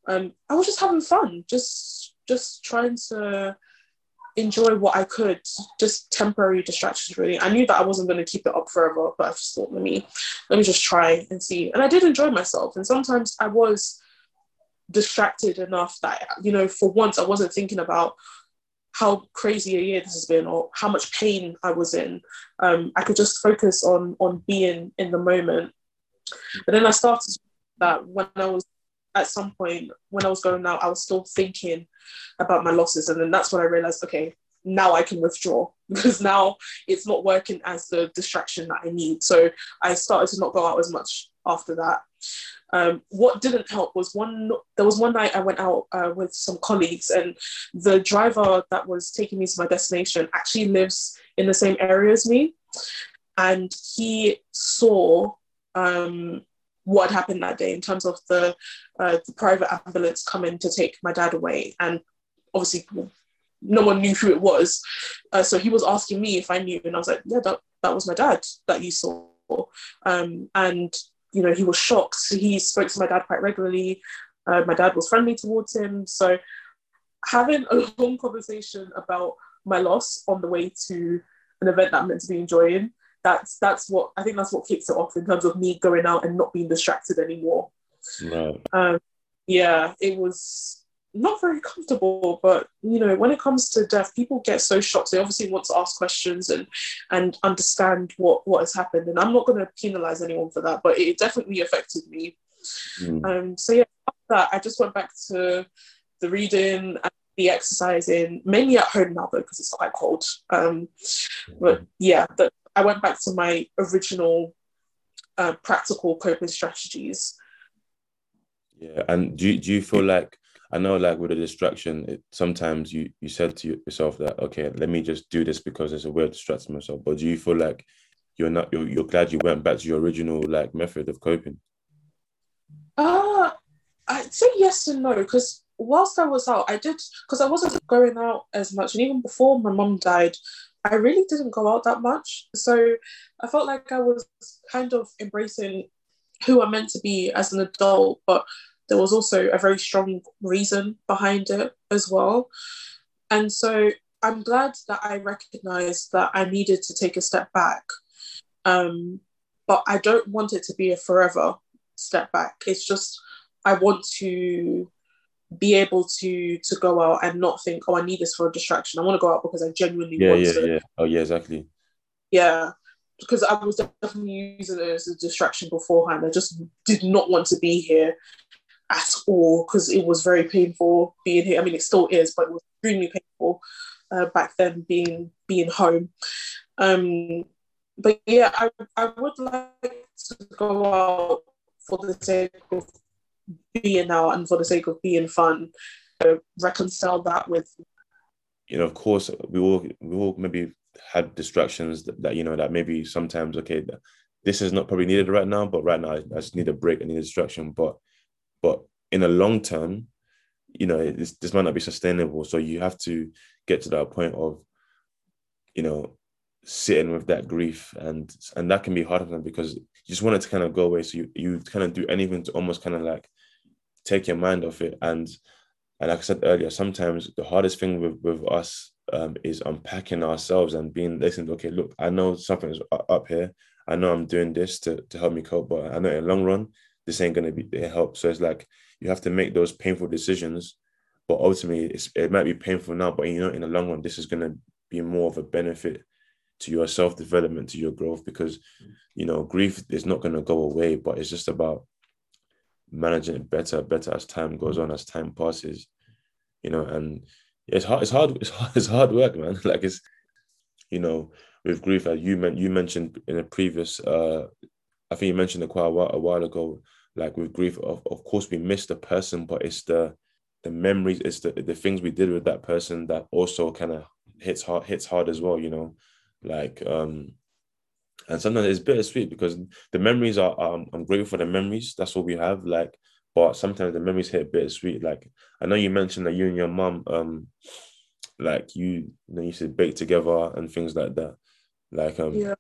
Um, I was just having fun, just just trying to enjoy what I could, just temporary distractions really. I knew that I wasn't going to keep it up forever, but I just thought, let me let me just try and see. And I did enjoy myself. And sometimes I was distracted enough that, you know, for once I wasn't thinking about how crazy a year this has been or how much pain I was in. Um, I could just focus on on being in the moment. But then I started that when I was at some point when I was going out, I was still thinking about my losses. And then that's when I realized, okay, now I can withdraw because now it's not working as the distraction that I need. So I started to not go out as much after that. Um, what didn't help was one, there was one night I went out uh, with some colleagues, and the driver that was taking me to my destination actually lives in the same area as me. And he saw um, what happened that day in terms of the, uh, the private ambulance coming to take my dad away. And obviously, no one knew who it was. Uh, so he was asking me if I knew, and I was like, yeah, that, that was my dad that you saw. Um, and, you know, he was shocked. He spoke to my dad quite regularly. Uh, my dad was friendly towards him. So having a long conversation about my loss on the way to an event that I'm meant to be enjoying, that's that's what I think that's what kicks it off in terms of me going out and not being distracted anymore. Right. Um, yeah, it was not very comfortable, but you know, when it comes to death, people get so shocked. They obviously want to ask questions and and understand what what has happened. And I'm not going to penalize anyone for that, but it definitely affected me. Mm. Um, so yeah, after that, I just went back to the reading and the exercising, mainly at home now though, because it's quite cold. Um, but yeah, the, I went back to my original uh, practical coping strategies. Yeah. And do do you feel like I know like with a distraction, it, sometimes you you said to yourself that okay, let me just do this because it's a way of distracting myself. But do you feel like you're not you're, you're glad you went back to your original like method of coping? Uh I'd say yes and no because whilst I was out, I did because I wasn't going out as much, and even before my mum died, I really didn't go out that much. So I felt like I was kind of embracing who I'm meant to be as an adult, but there was also a very strong reason behind it as well. And so I'm glad that I recognized that I needed to take a step back. Um, but I don't want it to be a forever step back. It's just I want to be able to to go out and not think, oh, I need this for a distraction. I want to go out because I genuinely Yeah, want yeah, to. yeah. Oh yeah, exactly. Yeah, because I was definitely using it as a distraction beforehand. I just did not want to be here at all because it was very painful being here. I mean, it still is, but it was extremely painful uh, back then being being home. Um, but yeah, I, I would like to go out for the sake of being out and for the sake of being fun. Uh, reconcile that with you know, of course, we all we all maybe had distractions that, that you know that maybe sometimes okay, this is not probably needed right now, but right now I, I just need a break, I need a distraction. But but in the long term, you know, this, this might not be sustainable. So you have to get to that point of, you know, sitting with that grief and and that can be hard for them because you just want it to kind of go away. So you you kind of do anything to almost kind of like take your mind off it and and like I said earlier, sometimes the hardest thing with, with us um, is unpacking ourselves and being listening. Okay, look, I know something's up here. I know I'm doing this to, to help me cope, but I know in the long run, this ain't gonna be it help. So it's like you have to make those painful decisions, but ultimately it's, it might be painful now, but you know, in the long run, this is gonna be more of a benefit to your self development, to your growth, because you know grief is not gonna go away, but it's just about managing it better, better as time goes on, as time passes, you know, and it's hard, it's hard, it's hard, it's hard work, man. Like it's, you know, with grief, like you meant you mentioned in a previous uh I think you mentioned it quite a while, a while ago, like with grief, of, of course we miss the person, but it's the the memories, it's the the things we did with that person that also kind of hits hard hits hard as well, you know. Like um and sometimes it's bittersweet because the memories are um, I'm grateful for the memories. That's what we have. Like, but sometimes the memories hit bittersweet. Like I know you mentioned that you and your mum, um, like you, you know, used to bake together and things like that. Like, um, yeah.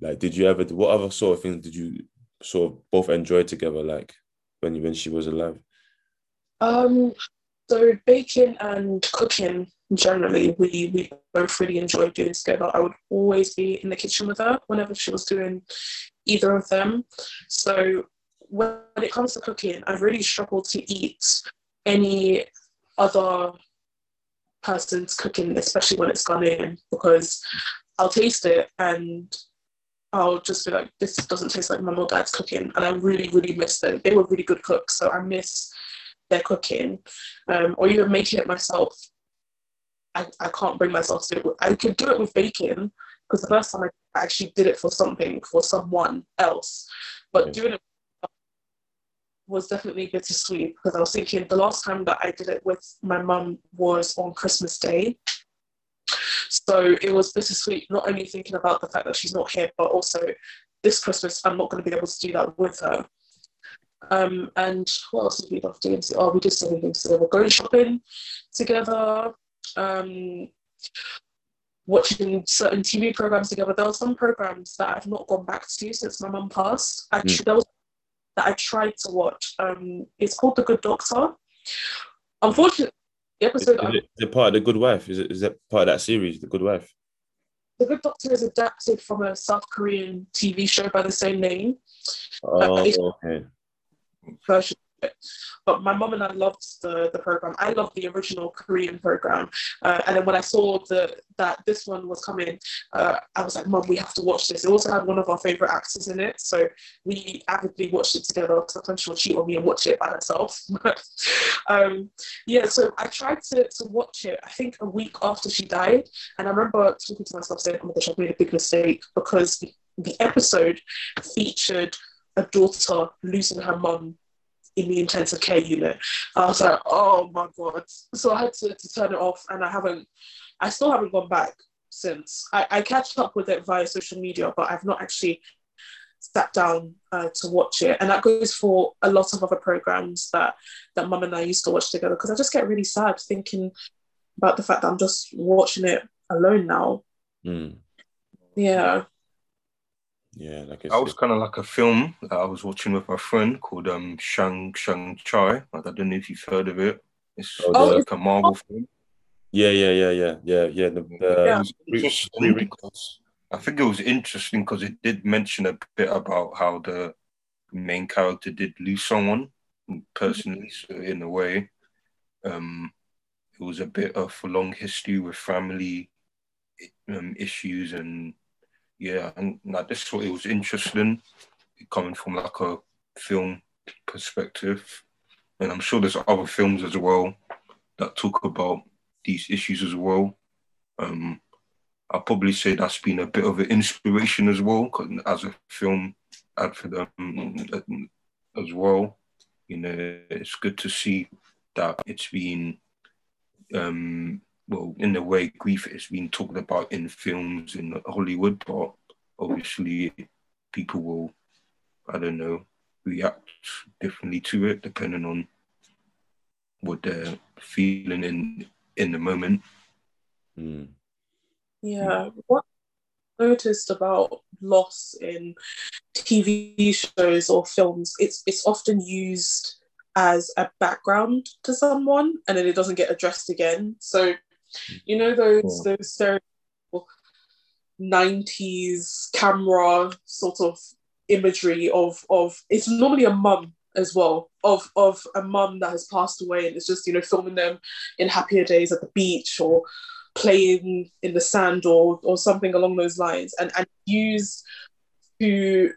like did you ever? Do what other sort of things did you sort of both enjoy together? Like when when she was alive. Um, so baking and cooking generally, we we both really enjoyed doing together. I would always be in the kitchen with her whenever she was doing either of them. So when it comes to cooking, I've really struggled to eat any other person's cooking, especially when it's Ghanaian, because I'll taste it and I'll just be like, this doesn't taste like mum or dad's cooking. And I really, really miss them. They were really good cooks, so I miss their cooking. Um, or even making it myself. I, I can't bring myself to do it. I could do it with baking because the first time I actually did it for something, for someone else. But doing it was definitely bittersweet because I was thinking the last time that I did it with my mum was on Christmas Day. So it was bittersweet, not only thinking about the fact that she's not here, but also this Christmas I'm not going to be able to do that with her. Um, and what else did we love doing? Oh, we did so many things together. Going shopping together, um, watching certain TV programs together. There were some programs that I've not gone back to since my mum passed. Actually, there was that I tried to watch. Um, it's called The Good Doctor. Unfortunately, the episode is it, is it part of the Good Wife? Is it is that part of that series, The Good Wife? The Good Doctor is adapted from a South Korean TV show by the same name. Oh, uh, it's- okay. version of it. But my mum and I loved the, the program. I loved the original Korean program. Uh, and then when I saw the that this one was coming, uh, I was like, Mum, we have to watch this. It also had one of our favorite actors in it. So we avidly watched it together. Sometimes she'll cheat on me and watch it by herself. um, yeah, so I tried to, to watch it, I think a week after she died. And I remember talking to myself saying, oh my gosh, I've made a big mistake because the, the episode featured a daughter losing her mum in the intensive care unit. I was like, oh my god. So I had to, to turn it off and I haven't I still haven't gone back since. I, I catch up with it via social media, but I've not actually sat down uh, to watch it. And that goes for a lot of other programs that that mum and I used to watch together because I just get really sad thinking about the fact that I'm just watching it alone now. Mm. Yeah. Yeah, like I was kind of like a film that I was watching with my friend called um Shang Shang-Chi. I don't know if you've heard of it. It's Oh, like a Marvel film. yeah, yeah, yeah, yeah, yeah, yeah. The, the Yeah. re- Interesting because I think it was interesting because it did mention a bit about how the main character did lose someone personally. So in a way, um, it was a bit of a long history with family um, issues and yeah, and like this thought it was interesting coming from like a film perspective, and I'm sure there's other films as well that talk about these issues as well. Um, I'll probably say that's been a bit of an inspiration as well, as a film ad for them as well. You know, it's good to see that it's been, um, well, in a way, grief is being talked about in films in Hollywood, but obviously people will, I don't know, react differently to it depending on what they're feeling in in the moment. Mm. Yeah. What I noticed about loss in TV shows or films, it's it's often used as a background to someone and then it doesn't get addressed again. So you know those Yeah. those stereotypical 90s camera sort of imagery of of it's normally a mum as well of of a mum that has passed away and it's just you know filming them in happier days at the beach or playing in the sand or or something along those lines and and used to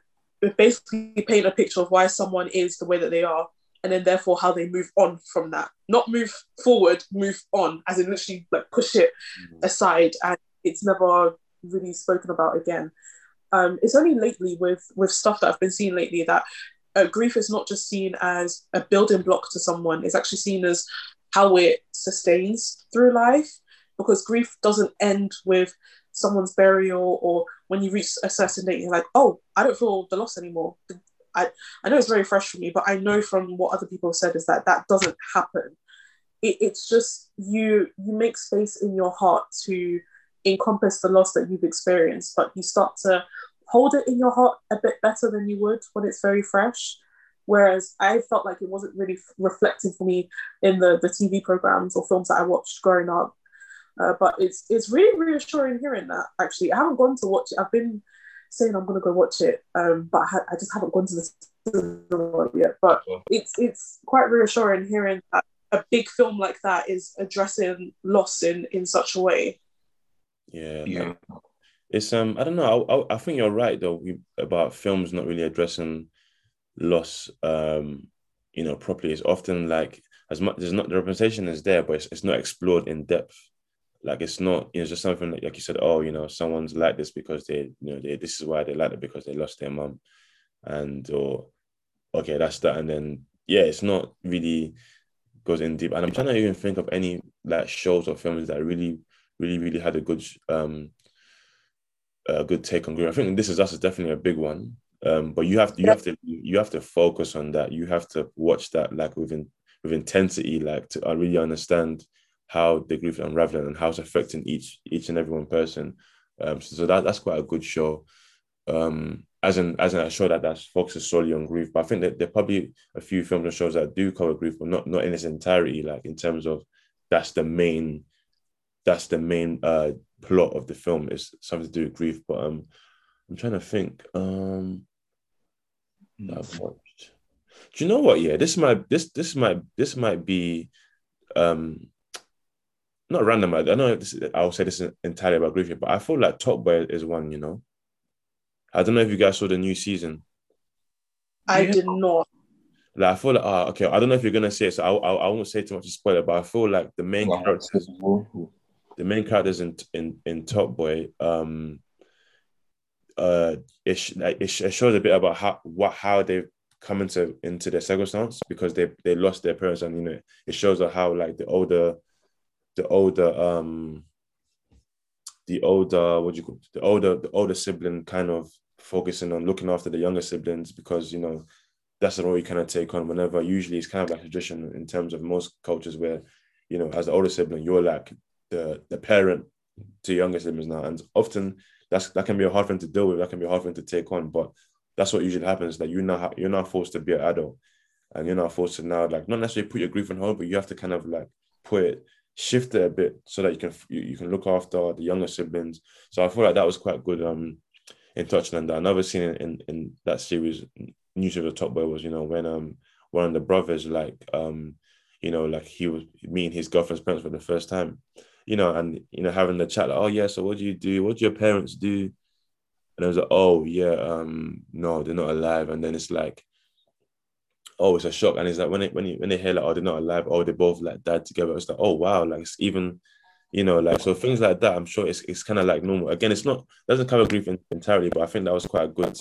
basically paint a picture of why someone is the way that they are and then therefore how they move on from that. Not move forward move on as in literally like push it aside and it's never really spoken about again. Um, it's only lately with with stuff that i've been seeing lately that uh, grief is not just seen as a building block to someone it's actually seen as how it sustains through life because grief doesn't end with someone's burial or when you reach a certain date you're like oh i don't feel the loss anymore i i know it's very fresh for me but i know from what other people have said is that that doesn't happen it, it's just you you make space in your heart to encompass the loss that you've experienced but you start to hold it in your heart a bit better than you would when it's very fresh whereas i felt like it wasn't really reflecting for me in the the tv programs or films that i watched growing up uh, but it's it's really reassuring hearing that. Actually, I haven't gone to watch it. I've been saying I'm gonna go watch it, um, but I, ha- I just haven't gone to the cinema yet. But Yeah. it's it's quite reassuring hearing that a big film like that is addressing loss in in such a way. Yeah, Yeah. it's um, I don't know. I, I, I think you're right though we, about films not really addressing loss, um, you know, properly. It's often like as much there's not the representation is there, but it's, it's not explored in depth. Like it's not, you know, just something like, like you said. Oh, you know, someone's like this because they, you know, they this is why they like it because they lost their mum, and or okay, that's that, and then yeah, it's not really goes in deep. And I'm trying to even think of any like shows or films that really, really, really had a good um a good take on grief. I think this is us is definitely a big one. Um, but you have to you have to you have to focus on that. You have to watch that like within with intensity, like to uh, really understand how the grief is unraveling and how it's affecting each each and every one person. Um, so, so that that's quite a good show. Um, as in as a show that that focuses solely on grief. But I think that there are probably a few films and shows that do cover grief, but not not in its entirety. Like in terms of that's the main that's the main uh plot of the film is something to do with grief. But um, I'm trying to think. Um, I've watched. Do you know what? Yeah, this might this this might this might be um not random. I don't know. If this, I'll say this is entirely about grief, but I feel like Top Boy is one. You know, I don't know if you guys saw the new season. I Yeah. did not. Like I feel like ah okay. I don't know if you're gonna say it, so I I, I won't say too much to spoil it. But I feel like the main Well, characters the main characters in in in Top Boy, um, uh, it, sh- like, it, sh- it shows a bit about how what how they've come into into their circumstance because they they lost their parents and you know it shows how like the older the older um the older what do you call the older the older sibling kind of focusing on looking after the younger siblings because you know that's the role you kind of take on whenever. Usually it's kind of like a tradition in terms of most cultures where you know as the older sibling you're like the the parent to younger siblings now. And often that's that can be a hard thing to deal with. That can be a hard thing to take on but that's what usually happens. That you're not you're not forced to be an adult and you're not forced to now like not necessarily put your grief on hold but you have to kind of like put it shift it a bit so that you can you, you can look after the younger siblings. So i feel like that was quite good um in that. Another scene in, in, in that series news of the top boy was you know when um one of the brothers like um you know like he was me and his girlfriend's parents for the first time you know and you know having the chat like oh yeah so what do you do? What do your parents do? And I was like oh yeah um no they're not alive. And then it's like oh it's a shock and it's like when it when you when they hear like oh they're not alive oh they both like died together it's like oh wow like it's even you know like so things like that I'm sure it's it's kind of like normal again it's not doesn't cover grief entirely but I think that was quite a good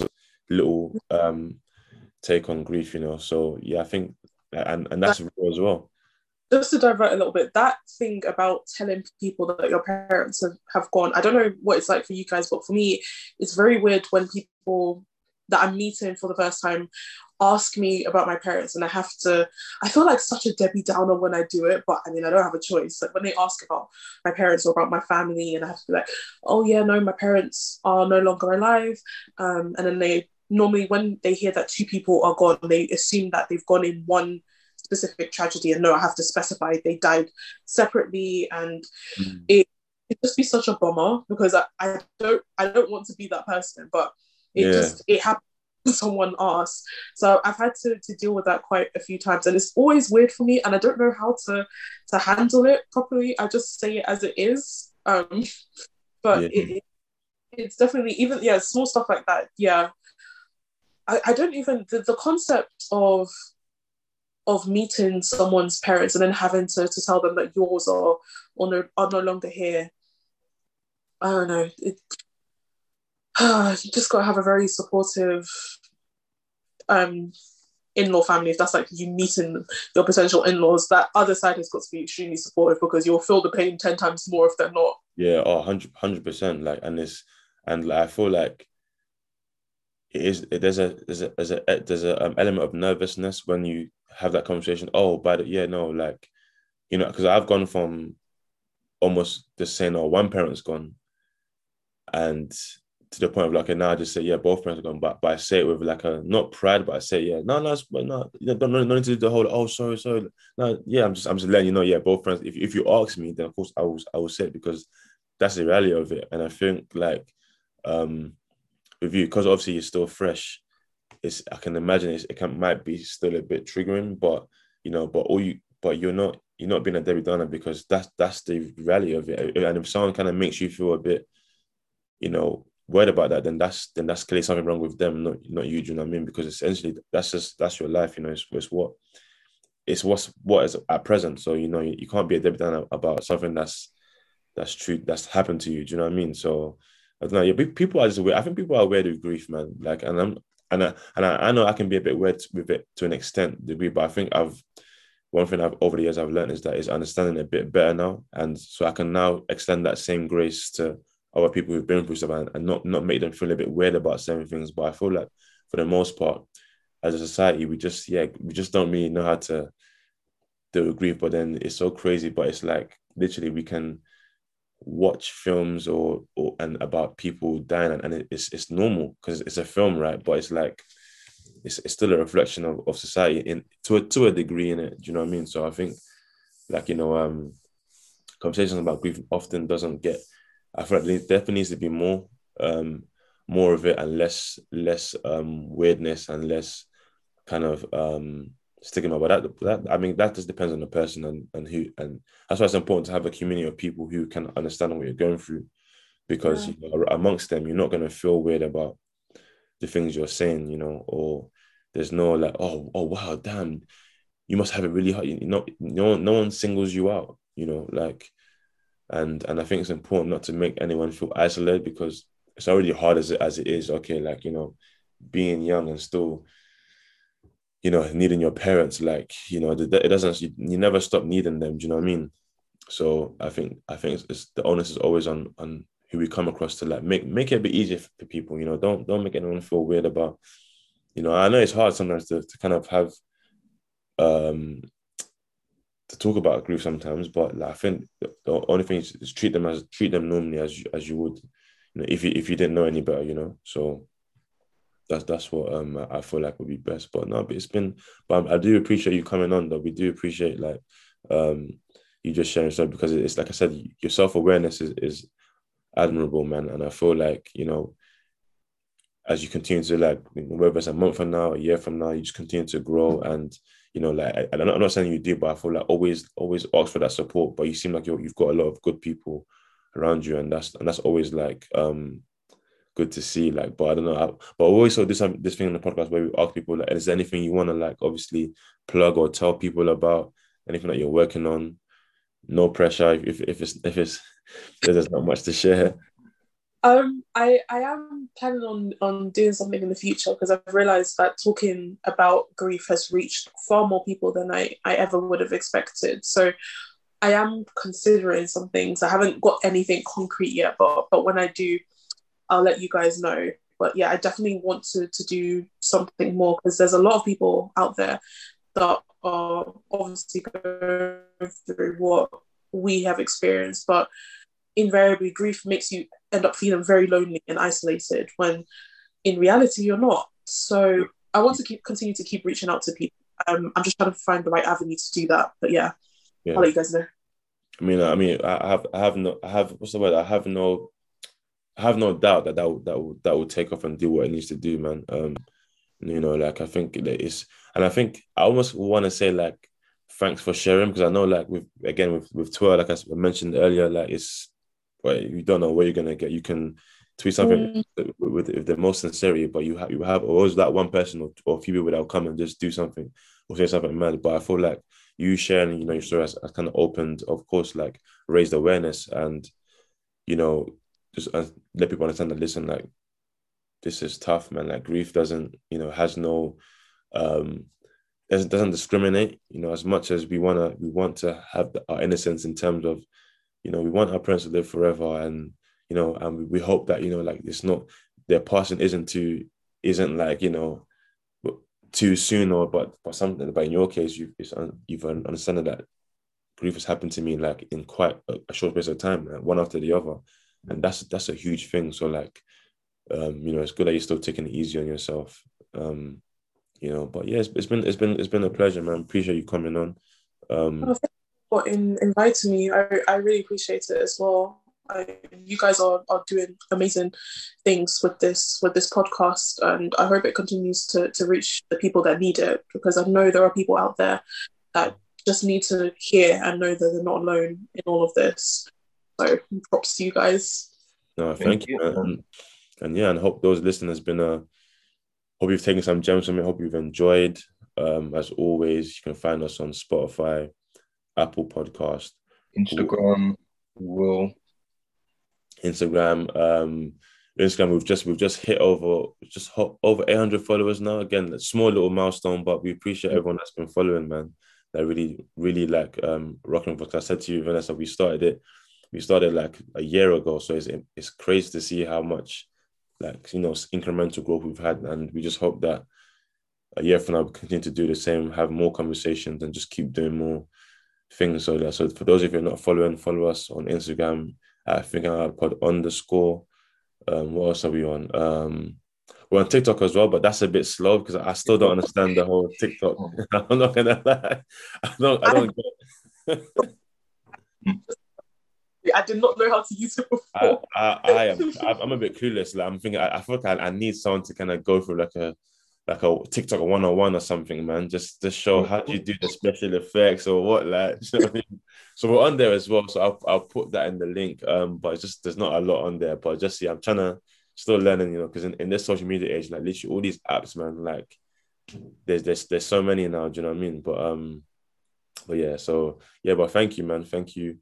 little um take on grief, you know. So yeah, I think and and that's real as well. Just to divert a little bit, that thing about telling people that your parents have, have gone, I don't know what it's like for you guys, but for me, it's very weird when people that I'm meeting for the first time ask me about my parents and I have to I feel like such a Debbie Downer when I do it, but I mean I don't have a choice. Like when they ask about my parents or about my family and I have to be like, oh yeah, no, my parents are no longer alive. Um, and then they normally when they hear that two people are gone, they assume that they've gone in one specific tragedy. And no, I have to specify they died separately, and mm. it it just be such a bummer because I, I don't I don't want to be that person, but it yeah. just it happened. Someone asked, so I've had to, to deal with that quite a few times, and it's always weird for me, and I don't know how to to handle it properly. I just say it as it is, um, but yeah. it, it, it's definitely even yeah small stuff like that. Yeah, I, I don't even the, the concept of of meeting someone's parents and then having to, to tell them that yours are, are, no, are no longer here. I don't know. It, you just got to have a very supportive um, in-law family. If that's like you meeting your potential in-laws, that other side has got to be extremely supportive because you'll feel the pain 10 times more if they're not. Yeah, oh, 100 percent. Like, and this, and like, I feel like it is there's a there's a there's a there's a um, element of nervousness when you have that conversation. Oh, but yeah, no, like you know, because I've gone from almost just saying, "Oh, one parent's gone," and to the point of like, okay, now I just say, "Yeah, both parents are gone," but but I say it with like a not pride, but I say, "Yeah, no, no, but no, you know, don't no, no need to do the whole. Oh, sorry, sorry. No, yeah, I'm just I'm just letting you know. Yeah, both parents. If if you ask me, then of course I will I will say it because that's the reality of it, and I think like um with you because obviously it's still fresh. It's I can imagine it's, it can might be still a bit triggering, but you know, but all you but you're not you're not being a Debbie Downer because that's that's the reality of it. And if someone kind of makes you feel a bit, you know, worried about that, then that's then that's clearly something wrong with them, not not you. Do you know what I mean? Because essentially that's just that's your life. You know, it's, it's what it's what's what is at present. So you know you, you can't be a Downer about something that's that's true that's happened to you. Do you know what I mean? So I don't know. Yeah, people are just weird. I think people are weird with grief, man. Like, and I'm and I and I, I know I can be a bit weird with it to an extent degree, but I think I've one thing I've over the years I've learned is that is understanding it a bit better now, and so I can now extend that same grace to other people who've been through stuff and, and not not make them feel a bit weird about certain things. But I feel like for the most part, as a society, we just yeah we just don't really know how to deal with grief. But then it's so crazy. But it's like literally we can watch films or, or and about people dying and, and it's it's normal because it's a film right but it's like it's, it's still a reflection of, of society in to a to a degree in it do you know what I mean so I think like you know um conversations about grief often doesn't get I feel like there definitely needs to be more um more of it and less less um weirdness and less kind of um stigma. But that, that I mean, that just depends on the person and, and who, and that's why it's important to have a community of people who can understand what you're going through, because yeah. you know, amongst them, you're not going to feel weird about the things you're saying, you know, or there's no like, oh, oh, wow, damn, you must have it really hard. You know, no, no one singles you out, you know, like, and and I think it's important not to make anyone feel isolated because it's already hard as it as it is. Okay, like you know, being young and still you know, needing your parents, like, you know, it doesn't, you, you never stop needing them. Do you know what I mean? So I think, I think it's, it's, the onus is always on, on who we come across to like make make it a bit easier for people. You know, don't don't make anyone feel weird about. You know, I know it's hard sometimes to, to kind of have um to talk about grief sometimes, but like, I think the only thing is, is, treat them as treat them normally as as you would, you know, if you if you didn't know any better, you know. So that's that's what um I feel like would be best. But no, but it's been. But I do appreciate you coming on. Though we do appreciate like um you just sharing stuff because it's like I said, your self awareness is is admirable, man. And I feel like you know, as you continue to like whether it's a month from now, a year from now, you just continue to grow and you know, like I, am not saying you do, but I feel like always, always ask for that support. But you seem like you have got a lot of good people around you, and that's and that's always like um good to see. Like, but I don't know. I, but always saw this this thing in the podcast where we ask people like, is there anything you want to like obviously plug or tell people about anything that you're working on? No pressure. If if it's if it's there's not much to share. Um, I I am planning on on doing something in the future because I've realised that talking about grief has reached far more people than I I ever would have expected. So I am considering some things. I haven't got anything concrete yet, but but when I do, I'll let you guys know. But yeah, I definitely want to to do something more because there's a lot of people out there that are obviously going through what we have experienced, but invariably grief makes you end up feeling very lonely and isolated when in reality you're not. So I want to keep continue to keep reaching out to people. Um, I'm just trying to find the right avenue to do that. But yeah, yeah. I'll let you guys know. I mean, I mean, I have, I have no, I have, what's the word? I have no, I have no doubt that that will, that will, that will take off and do what it needs to do, man. Um, you know, like I think that it's, and I think I almost want to say like, thanks for sharing because I know like with again with with Twitter, like I mentioned earlier, like it's but you don't know where you're gonna get. You can tweet something mm. with, with the most sincerity, but you have you have always that one person or, or a few people that will come and just do something or say something mad. But I feel like you sharing, you know, your story has, has kind of opened, of course, like raised awareness and you know, just uh, let people understand that listen, like this is tough, man. Like grief doesn't, you know, has no um doesn't doesn't discriminate, you know, as much as we wanna we want to have our innocence in terms of you know, we want our parents to live forever, and you know, and we hope that you know, like it's not their passing isn't too isn't like you know too soon or but but something. But in your case, you've you've understood that grief has happened to me like in quite a, a short space of time, like one after the other, and that's that's a huge thing. So like, um, you know, it's good that you're still taking it easy on yourself. Um, you know, but yeah, it's, it's been it's been it's been a pleasure, man. Appreciate you coming on. Um, for in, inviting me. I, I really appreciate it as well. I, you guys are, are doing amazing things with this with this podcast and I hope it continues to, to reach the people that need it because I know there are people out there that just need to hear and know that they're not alone in all of this. So props to you guys. No, thank, thank you. you. And, and yeah, and hope those listeners been a hope you've taken some gems from it. Hope you've enjoyed. Um, as always, you can find us on Spotify, Apple Podcast, Instagram, will Instagram. Um, Instagram, we've just we've just hit over just over 800 followers now. Again, a small little milestone, but we appreciate everyone that's been following, man. That really, really like um rocking. Because I said to you, Vanessa, we started it. We started like a year ago, so it's it's crazy to see how much like you know incremental growth we've had, and we just hope that a year from now we continue to do the same, have more conversations, and just keep doing more things. So so for those of you not following, follow us on Instagram at Thinking Out Pod underscore. Um, what else are we on? Um, we're on TikTok as well, but that's a bit slow because I still don't understand the whole TikTok. I'm not gonna lie. I don't. I don't get. I did not know how to use it before. I, I, I am. I'm a bit clueless. Like I'm thinking. I, I feel like I, I need someone to kind of go through like a like a TikTok 101 or something, man. Just to show how do you do the special effects or what, like. You know what I mean? So we're on there as well. So I'll, I'll put that in the link. Um, but it's just there's not a lot on there. But just see, I'm trying to still learning, you know, because in, in this social media age, like literally all these apps, man, like there's there's there's so many now. Do you know what I mean? But um, but yeah. So yeah, but thank you, man. Thank you.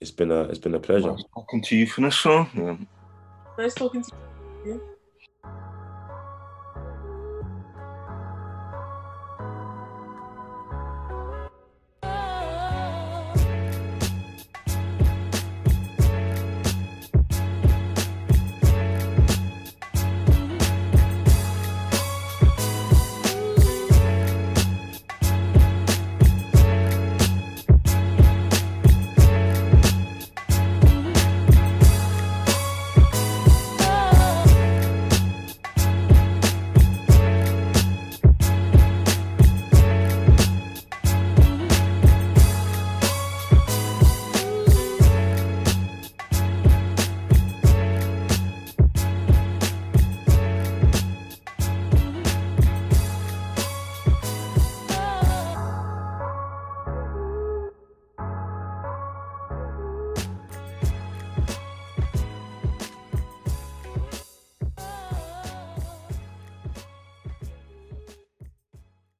It's been a it's been a pleasure. Nice talking to you, Vanessa. Yeah. Nice talking to you.